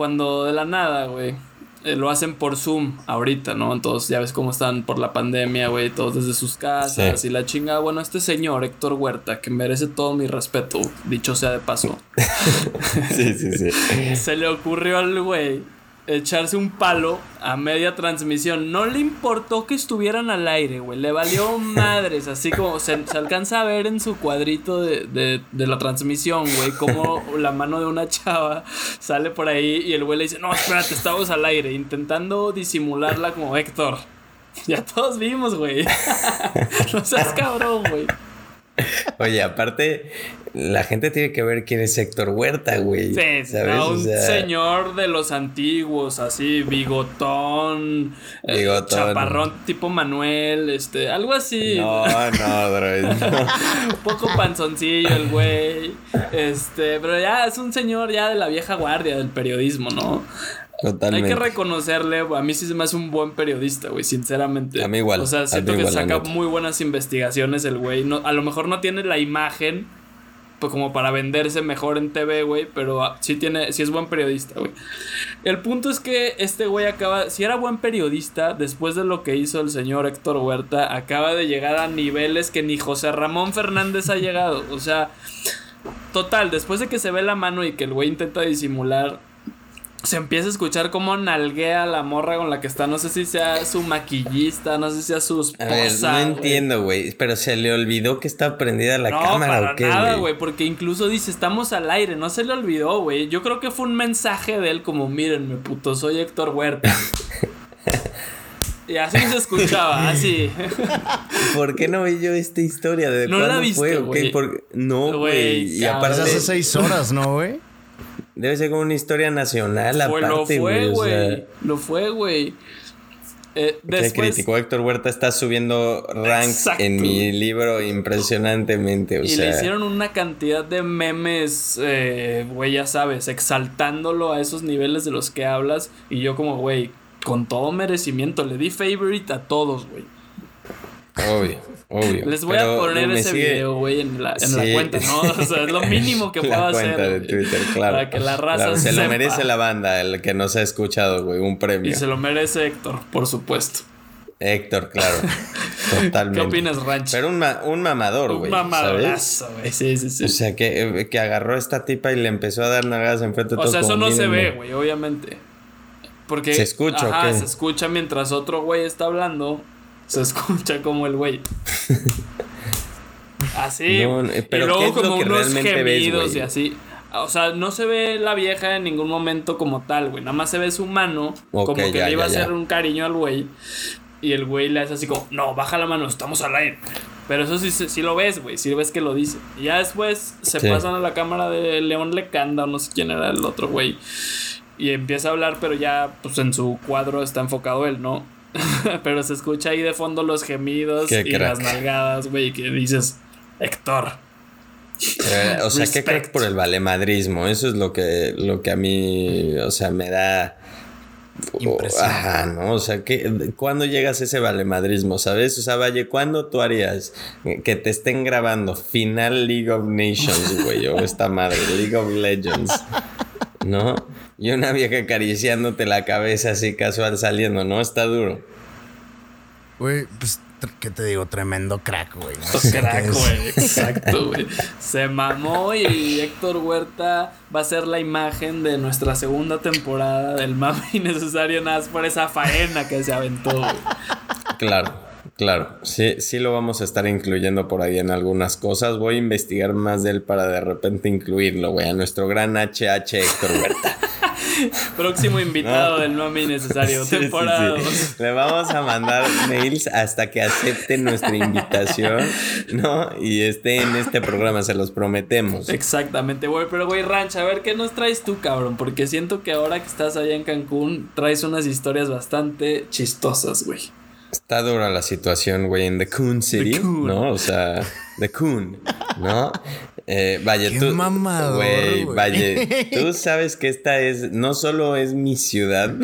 cuando de la nada, güey, eh, lo hacen por Zoom ahorita, ¿no? Entonces ya ves cómo están por la pandemia, güey, todos desde sus casas y la chingada. Bueno, este señor, Héctor Huerta, que merece todo mi respeto, dicho sea de paso. sí, sí, sí. Se le ocurrió al güey echarse un palo a media transmisión. No le importó que estuvieran al aire, güey. Le valió madres. Así como se, alcanza a ver en su cuadrito de, de, la transmisión, güey, como la mano de una chava sale por ahí y el güey le dice, no, espérate, estamos al aire, intentando disimularla como Héctor. Ya todos vimos, güey. no seas cabrón, güey. Oye, aparte, la gente tiene que ver quién es Héctor Huerta, güey. Sí, ¿sabes? un señor de los antiguos, así, bigotón, eh, bigotón. chaparrón tipo Manuel, este, algo así. No, no, bro. un poco panzoncillo el güey. Este, pero ya es un señor ya de la vieja guardia del periodismo, ¿no? Totalmente. Hay que reconocerle, a mí sí se me hace un buen periodista, güey, sinceramente. A mí igual. O sea, siento que saca muy buenas investigaciones el güey. No, a lo mejor no tiene la imagen como para venderse mejor en TV, güey, pero ah, sí tiene, sí es buen periodista, güey. El punto es que este güey acaba, si era buen periodista, después de lo que hizo el señor Héctor Huerta, acaba de llegar a niveles que ni José Ramón Fernández ha llegado. O sea, total, después de que se ve la mano y que el güey intenta disimular se empieza a escuchar como nalguea la morra con la que está. No sé si sea su maquillista, no sé si sea su esposa. no entiendo, güey. Pero se le olvidó que está prendida la cámara para o qué. Nada, güey. Porque incluso dice, estamos al aire. No se le olvidó, güey. Yo creo que fue un mensaje de él como, mírenme, puto, soy Héctor Huerta. Y así se escuchaba, así. ¿Por qué no vi yo esta historia? ¿De no la viste, güey. No, güey. Y aparte hace seis horas, ¿no, güey? Debe ser como una historia nacional fue, aparte, Lo fue, güey. Lo fue, güey. Eh, después... crítico Héctor Huerta está subiendo ranks en mi libro impresionantemente. y le hicieron una cantidad de memes, eh, güey, ya sabes, exaltándolo a esos niveles de los que hablas. Y yo, como, güey, con todo merecimiento, le di favorite a todos, güey. Obvio. Obvio. Les voy a poner ese video, güey, en, la, en la, cuenta, ¿no? O sea, es lo mínimo que puedo hacer. La cuenta de Twitter, claro. Para que la raza Se lo merece la banda, el que nos ha escuchado, güey, un premio. Y se lo merece Héctor, por supuesto. Héctor, claro. Totalmente. ¿Qué opinas, Ranch? Pero un, un mamador, güey. Un mamadorazo, güey. Sí, sí, sí. O sea, que, que agarró a esta tipa y le empezó a dar nalgadas enfrente de todos. O sea, eso no se ve, güey, obviamente. Porque. Se escucha, Ajá, se escucha mientras otro güey está hablando se escucha como el güey. Así. pero y luego como unos gemidos y así. O sea, no se ve la vieja en ningún momento como tal, güey. Nada más se ve su mano. como que le iba a hacer un cariño al güey. Y el güey le hace así como, no, baja la mano, estamos al aire. Pero eso sí, sí lo ves, güey. Sí ves que lo dice. Y ya después se pasan a la cámara de León Lecanda o no sé quién era el otro güey. Y empieza a hablar, pero ya pues en su cuadro está enfocado él, ¿no? pero se escucha ahí de fondo los gemidos y las nalgadas, güey, que dices, Héctor. Eh, o sea, ¿qué crees por el valemadrismo? Eso es lo que, lo que a mí, o sea, me da... Impresión. Ajá, ¿no? O sea, que ¿cuándo llegas a ese valemadrismo, sabes? O sea, Valle, ¿cuándo tú harías que te estén grabando final League of Nations, güey? o esta madre, League of Legends, ¿no? Y una vieja acariciándote la cabeza así casual saliendo, ¿no? Está duro. Güey, pues ¿qué te digo? Tremendo crack, güey. crack, güey. Exacto, güey. Se mamó y Héctor Huerta va a ser la imagen de nuestra segunda temporada del mame innecesario nada más por esa faena que se aventó, güey. Claro. Claro, sí, sí lo vamos a estar incluyendo por ahí en algunas cosas. Voy a investigar más de él para de repente incluirlo, güey, a nuestro gran HH Héctor Huerta. Próximo invitado del No Necesario, temporada. Le vamos a mandar mails hasta que acepte nuestra invitación, ¿no? Y esté en este programa, se los prometemos. Exactamente, güey. Pero, güey, Ranch, a ver qué nos traes tú, cabrón. Porque siento que ahora que estás allá en Cancún, traes unas historias bastante chistosas, güey. Está dura la situación, güey, en The Coon City, ¿no? O sea, The Coon, ¿no? Eh, vaya, tú. güey, vaya, tú sabes que esta es, no solo es mi ciudad,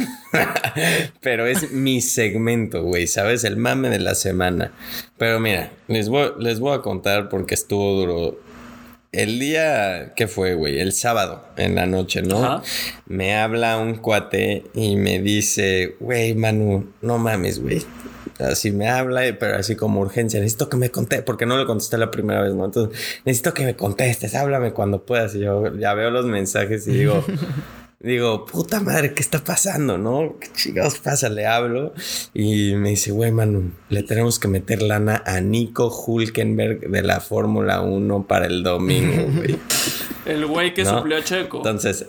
pero es mi segmento, güey, ¿sabes? El mame de la semana. Pero mira, les voy, les voy a contar porque estuvo duro. El día ¿qué fue, güey, el sábado en la noche, ¿no? Me habla un cuate y me dice, güey, Manu, no mames, güey Así me habla, pero así como urgencia. Necesito que me contestes, porque no le contesté la primera vez, ¿no? Entonces, necesito que me contestes, háblame cuando puedas. Y yo ya veo los mensajes y digo, digo, puta madre, ¿qué está pasando, no? ¿Qué chingados pasa? Le hablo y me dice, güey, Manu, le tenemos que meter lana a Nico Hulkenberg de la Fórmula 1 para el domingo, güey. el güey que suplió a Checo. Entonces,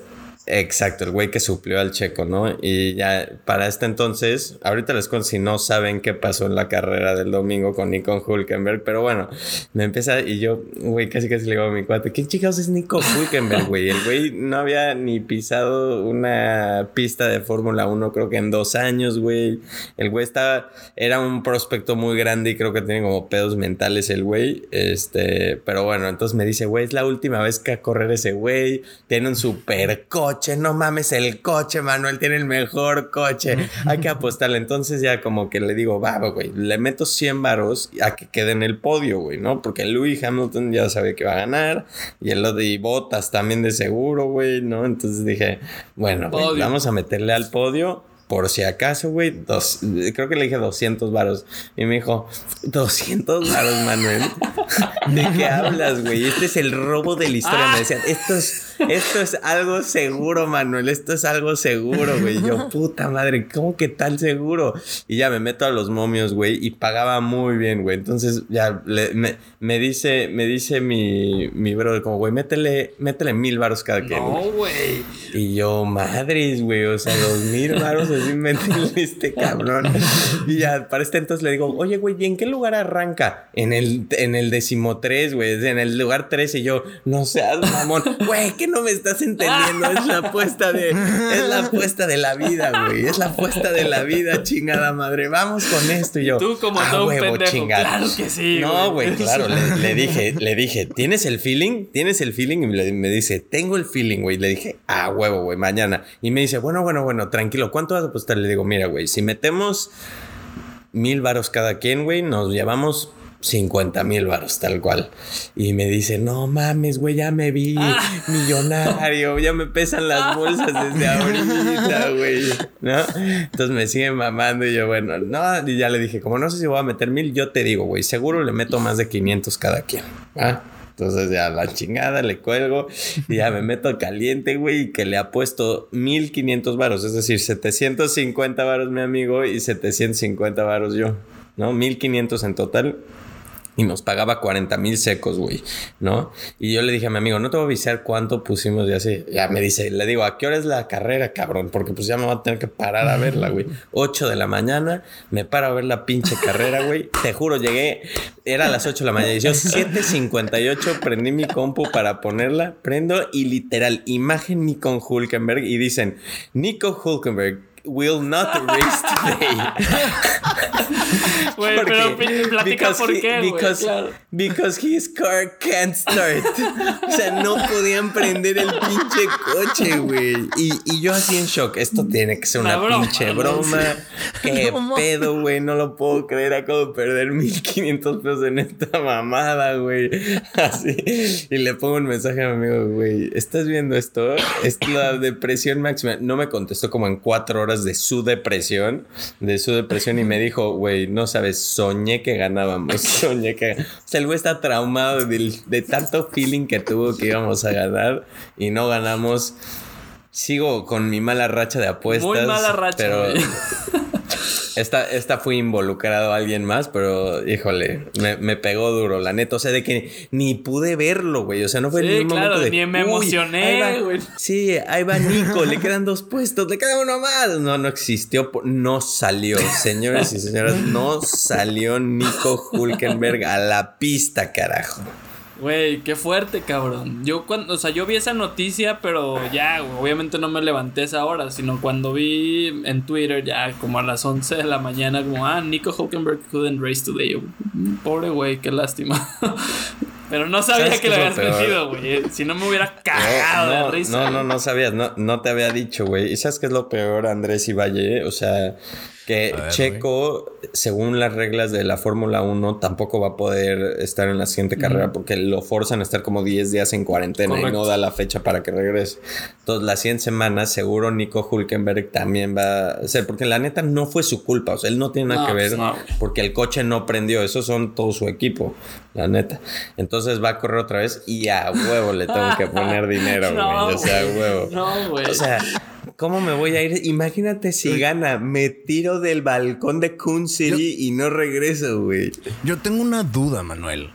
Exacto, el güey que suplió al checo, ¿no? Y ya para este entonces, ahorita les cuento si no saben qué pasó en la carrera del domingo con Nico Hulkenberg, pero bueno, me empieza y yo, güey, casi casi le digo a mi cuate, ¿quién chicos es Nico Hulkenberg, güey? El güey no había ni pisado una pista de Fórmula 1, creo que en dos años, güey. El güey estaba, era un prospecto muy grande y creo que tiene como pedos mentales el güey, este, pero bueno, entonces me dice, güey, es la última vez que a correr ese güey, tiene un super coche no mames el coche, Manuel tiene el mejor coche, hay que apostarle. Entonces ya como que le digo, va, güey, le meto 100 varos a que quede en el podio, güey, ¿no? Porque Louis Hamilton ya sabe que va a ganar y el de Botas también de seguro, güey, ¿no? Entonces dije, bueno, vamos a meterle al podio por si acaso, güey, dos, creo que le dije 200 varos. Y me dijo, 200 varos, Manuel. ¿De qué hablas, güey? Este es el robo de la historia. Me decían, esto es, esto es algo seguro, Manuel. Esto es algo seguro, güey. Yo, puta madre, ¿cómo que tal seguro? Y ya me meto a los momios, güey, y pagaba muy bien, güey. Entonces ya me, dice, me dice mi, mi brother, como, güey, métele, métele mil varos cada quien. No, güey. Y yo, madres, güey, o sea, dos mil varos este cabrón. Y ya, para este entonces le digo, oye, güey, ¿y en qué lugar arranca? En el, en el decimotres, güey, en el lugar 13. Y yo, no seas mamón, güey, que no me estás entendiendo. Es la apuesta de, es la apuesta de la vida, güey. Es la apuesta de la vida, chingada madre. Vamos con esto. Y yo, tú como ah, todo un pendejo. Claro que sí. No, güey, claro. Le, dije, le dije, ¿tienes el feeling? ¿Tienes el feeling? Y me, dice, tengo el feeling, güey. Le dije, ah, huevo, güey, mañana. Y me dice, bueno, bueno, bueno, tranquilo. ¿Cuánto a apostar? Le digo, mira, güey, si metemos mil varos cada quien, güey, nos llevamos 50 mil varos, tal cual. Y me dice, no mames, güey, ya me vi ah. millonario, ya me pesan las bolsas desde ahorita, güey. ¿No? Entonces me sigue mamando y yo, bueno, no, y ya le dije, como no sé si voy a meter mil, yo te digo, güey, seguro le meto más de 500 cada quien. ¿ah? Entonces ya la chingada le cuelgo y ya me meto caliente, güey, que le ha puesto 1500 varos, es decir, 750 varos mi amigo y 750 varos yo, ¿no? 1500 en total y nos pagaba 40 mil secos, güey, ¿no? Y yo le dije a mi amigo, no te voy a avisar cuánto pusimos y así. Ya me dice, le digo, ¿a qué hora es la carrera, cabrón? Porque pues ya me voy a tener que parar a verla, güey. 8 de la mañana, me paro a ver la pinche carrera, güey. Te juro, llegué, era a las 8 de la mañana y yo 7.58 prendí mi compu para ponerla, prendo y literal, imagen Nico Hulkenberg y dicen, Nico Hulkenberg will not race today. Güey, pero platica por qué, because, claro. because his car can't start. o sea, no podían prender el pinche coche, güey. Y, y, yo así en shock. Esto tiene que ser una, pinche broma. Qué pedo, güey. No lo puedo creer. Acabo de perder 1500 pesos en esta mamada, güey. Así. Y le pongo un mensaje a mi amigo, güey. ¿Estás viendo esto? Es la depresión máxima. No me contestó como en cuatro horas de su depresión. De su depresión. Y me dijo, güey, no sabes, soñé que ganábamos. Soñé que. O sea, el güey está traumado de, tanto feeling que tuvo que íbamos a ganar. Y no ganamos. Sigo con mi mala racha de apuestas. Muy mala racha, pero esta, esta fue involucrado a alguien más, pero híjole, me, pegó duro, la neta. O sea, de que ni pude verlo, güey. O sea, no fue ni un momento de. Ni me emocioné, güey. Sí, ahí va Nico, le quedan dos puestos, le queda uno más. No, no existió, no salió. Señores y señoras, no salió Nico Hulkenberg a la pista, carajo. Güey, qué fuerte, cabrón. Yo cuando, o sea, yo vi esa noticia, pero ya, obviamente no me levanté esa hora, sino cuando vi en Twitter ya como a las 11 de la mañana, como, ah, Nico Hulkenberg couldn't race today. Mm, pobre güey, qué lástima. pero no sabía que lo habías metido, güey. Si no me hubiera cagado de risa. No, no, no sabías, no, no te había dicho, güey. ¿Y sabes qué es lo peor, Andrés y Valle? O sea, que Checo, según las reglas de la Fórmula 1, tampoco va a poder estar en la siguiente carrera porque lo forzan a estar como 10 días en cuarentena y no da la fecha para que regrese. Entonces, la siguiente semana, seguro Nico Hulkenberg también va a ser, porque la neta no fue su culpa, o sea, él no tiene nada que ver pues porque el coche no prendió, esos son todo su equipo, la neta. Entonces va a correr otra vez y a huevo le tengo que poner dinero, güey. o sea, a huevo. No, güey. O sea. ¿Cómo me voy a ir? Imagínate si gana. Me tiro del balcón de Kun City y no regreso, güey. Yo tengo una duda, Manuel.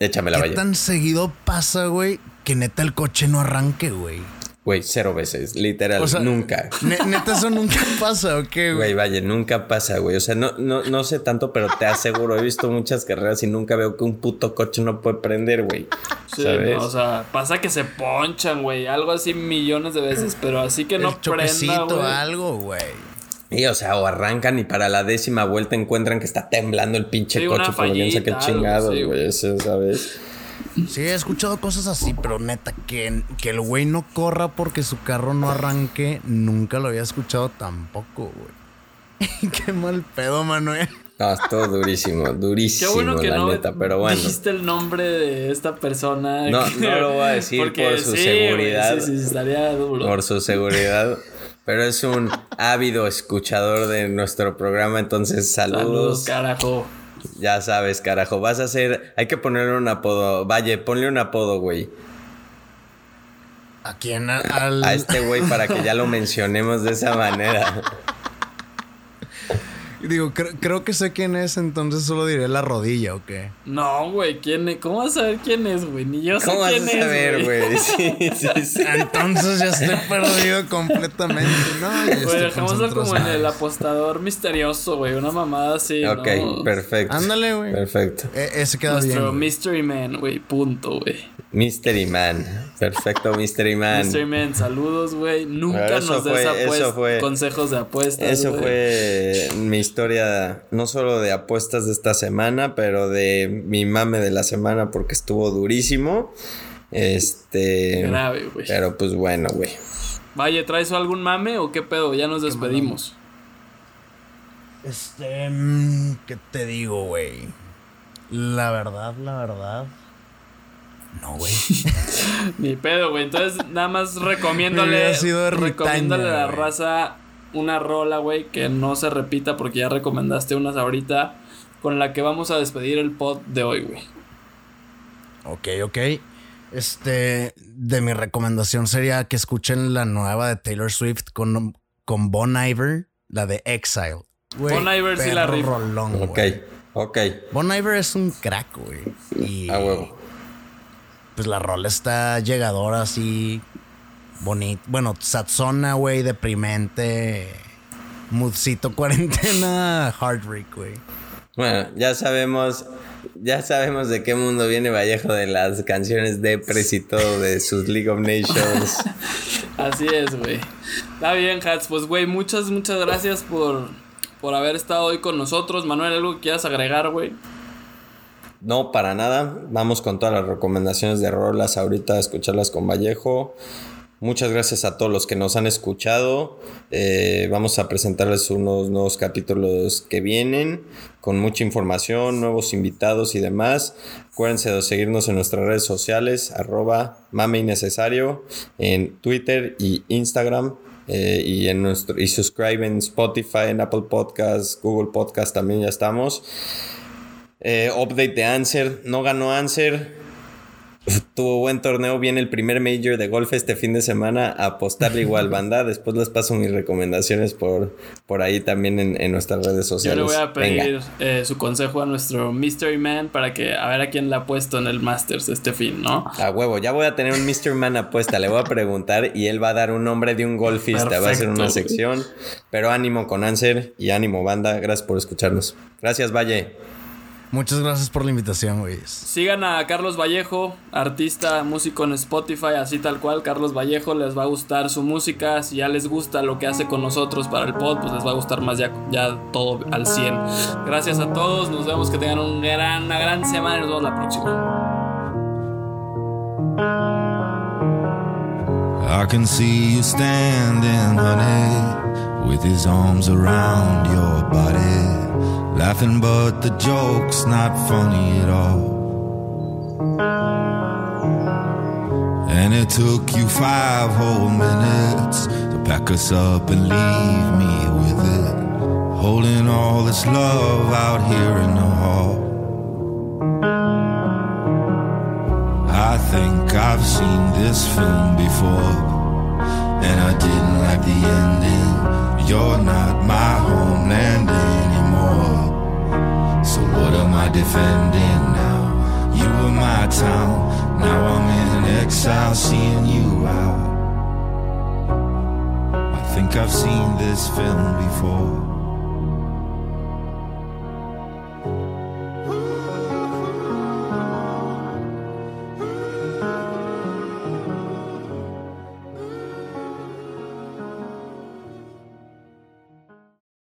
Échame la ¿Qué tan seguido pasa, güey, que neta el coche no arranque, güey? Güey, cero veces, literal, nunca. neta, eso nunca pasa, ¿o qué, güey? Güey, vaya, nunca pasa, güey. O sea, no, no, no sé tanto, pero te aseguro, he visto muchas carreras y nunca veo que un puto coche no puede prender, güey. Sí, o sea, pasa que se ponchan, güey. Algo así millones de veces, pero así que no prenda, güey. algo, güey. Y, o sea, o arrancan y para la décima vuelta encuentran que está temblando el pinche coche, por que chingado, güey. ¿sabes? Sí, he escuchado cosas así, pero neta, que, que el güey no corra porque su carro no arranque, nunca lo había escuchado tampoco, güey. Qué mal pedo, Manuel. No, es todo durísimo, durísimo, Qué bueno que la neta, pero bueno. Dijiste el nombre de esta persona. No, no lo voy a decir por su seguridad. sí, sí, estaría duro. Por su seguridad. pero es un ávido escuchador de nuestro programa, entonces saludos. Saludos, carajo. Ya sabes, carajo. Vas a hacer. Hay que ponerle un apodo. Vaya, ponle un apodo, güey. ¿A quién? Al... A este güey para que ya lo mencionemos de esa manera. Digo, creo, que sé quién es, entonces solo diré la rodilla, ¿o qué? No, güey, ¿quién es? ¿Cómo vas a saber quién es, güey? Ni yo sé quién es. ¿Cómo vas a saber, güey? Sí, sí, sí. Entonces ya estoy perdido completamente, ¿no? Güey, dejémoslo como en el apostador misterioso, güey. Una mamada así. Ok, perfecto. Ándale, güey. Perfecto. E ese queda Nuestro bien. Mystery Man, güey. Punto, güey. Mystery Man. Perfecto, Mystery Man. Mystery Man, saludos, güey. Nunca nos des consejos de apuestas. Eso fue mi historia, no solo de apuestas de esta semana, pero de mi mame de la semana porque estuvo durísimo. Este. Grave, güey. Pero pues bueno, güey. Vaya, ¿traes algún mame o qué pedo? Ya nos despedimos. Este. Mm, ¿Qué te digo, güey? La verdad, la verdad. No, güey. Ni pedo, güey. Entonces, nada más recomiéndole. recomiéndole a la raza una rola, güey, que no se repita porque ya recomendaste unas ahorita con la que vamos a despedir el pod de hoy, güey. Ok, ok. Este, de mi recomendación sería que escuchen la nueva de Taylor Swift con, con Bon Iver, la de Exile. bon Iver sí la rolón, Ok, ok. Bon Iver es un crack, güey. Y, ah, huevo. Pues la rola está llegadora así bonito. Bueno, Satsona, güey, deprimente. Moodcito cuarentena, Heartbreak, güey. Bueno, ya sabemos, ya sabemos de qué mundo viene Vallejo de las canciones de y todo de sus League of Nations. Así es, güey. Está bien, Hats. Pues, güey, muchas, muchas gracias por, por haber estado hoy con nosotros. Manuel, ¿algo que quieras agregar, güey? No, para nada. Vamos con todas las recomendaciones de rolas ahorita a escucharlas con Vallejo. Muchas gracias a todos los que nos han escuchado. Eh, vamos a presentarles unos nuevos capítulos que vienen con mucha información, nuevos invitados y demás. Acuérdense de seguirnos en nuestras redes sociales, arroba mame en Twitter y Instagram. Eh, y en nuestro y en Spotify, en Apple Podcasts, Google Podcasts también ya estamos. Eh, update de Answer. No ganó Answer tuvo buen torneo, viene el primer Major de golf este fin de semana, a apostarle igual banda. Después les paso mis recomendaciones por, por ahí también en, nuestras redes sociales. Yo le voy a pedir eh, su consejo a nuestro Mystery Man para que a ver a quién le ha puesto en el Masters este fin, ¿no? A huevo, ya voy a tener un Mystery Man apuesta, le voy a preguntar y él va a dar un nombre de un golfista, va a ser una sección. Pero ánimo con Answer y ánimo banda, gracias por escucharnos. Gracias Valle. Muchas gracias por la invitación, güey. Sigan a Carlos Vallejo, artista, músico en Spotify, así tal cual. Carlos Vallejo, les va a gustar su música. Si ya les gusta lo que hace con nosotros para el pod, pues les va a gustar más ya, ya todo al 100. Gracias a todos, nos vemos que tengan un gran, una gran semana y nos vemos la próxima. I can see you standing, honey, with his arms around your body. Laughing, but the joke's not funny at all. And it took you five whole minutes to pack us up and leave me with it. Holding all this love out here in the hall. I think I've seen this film before, and I didn't like the ending. You're not my homeland anymore. So what am I defending now? You were my town, now I'm in exile, seeing you out. I think I've seen this film before.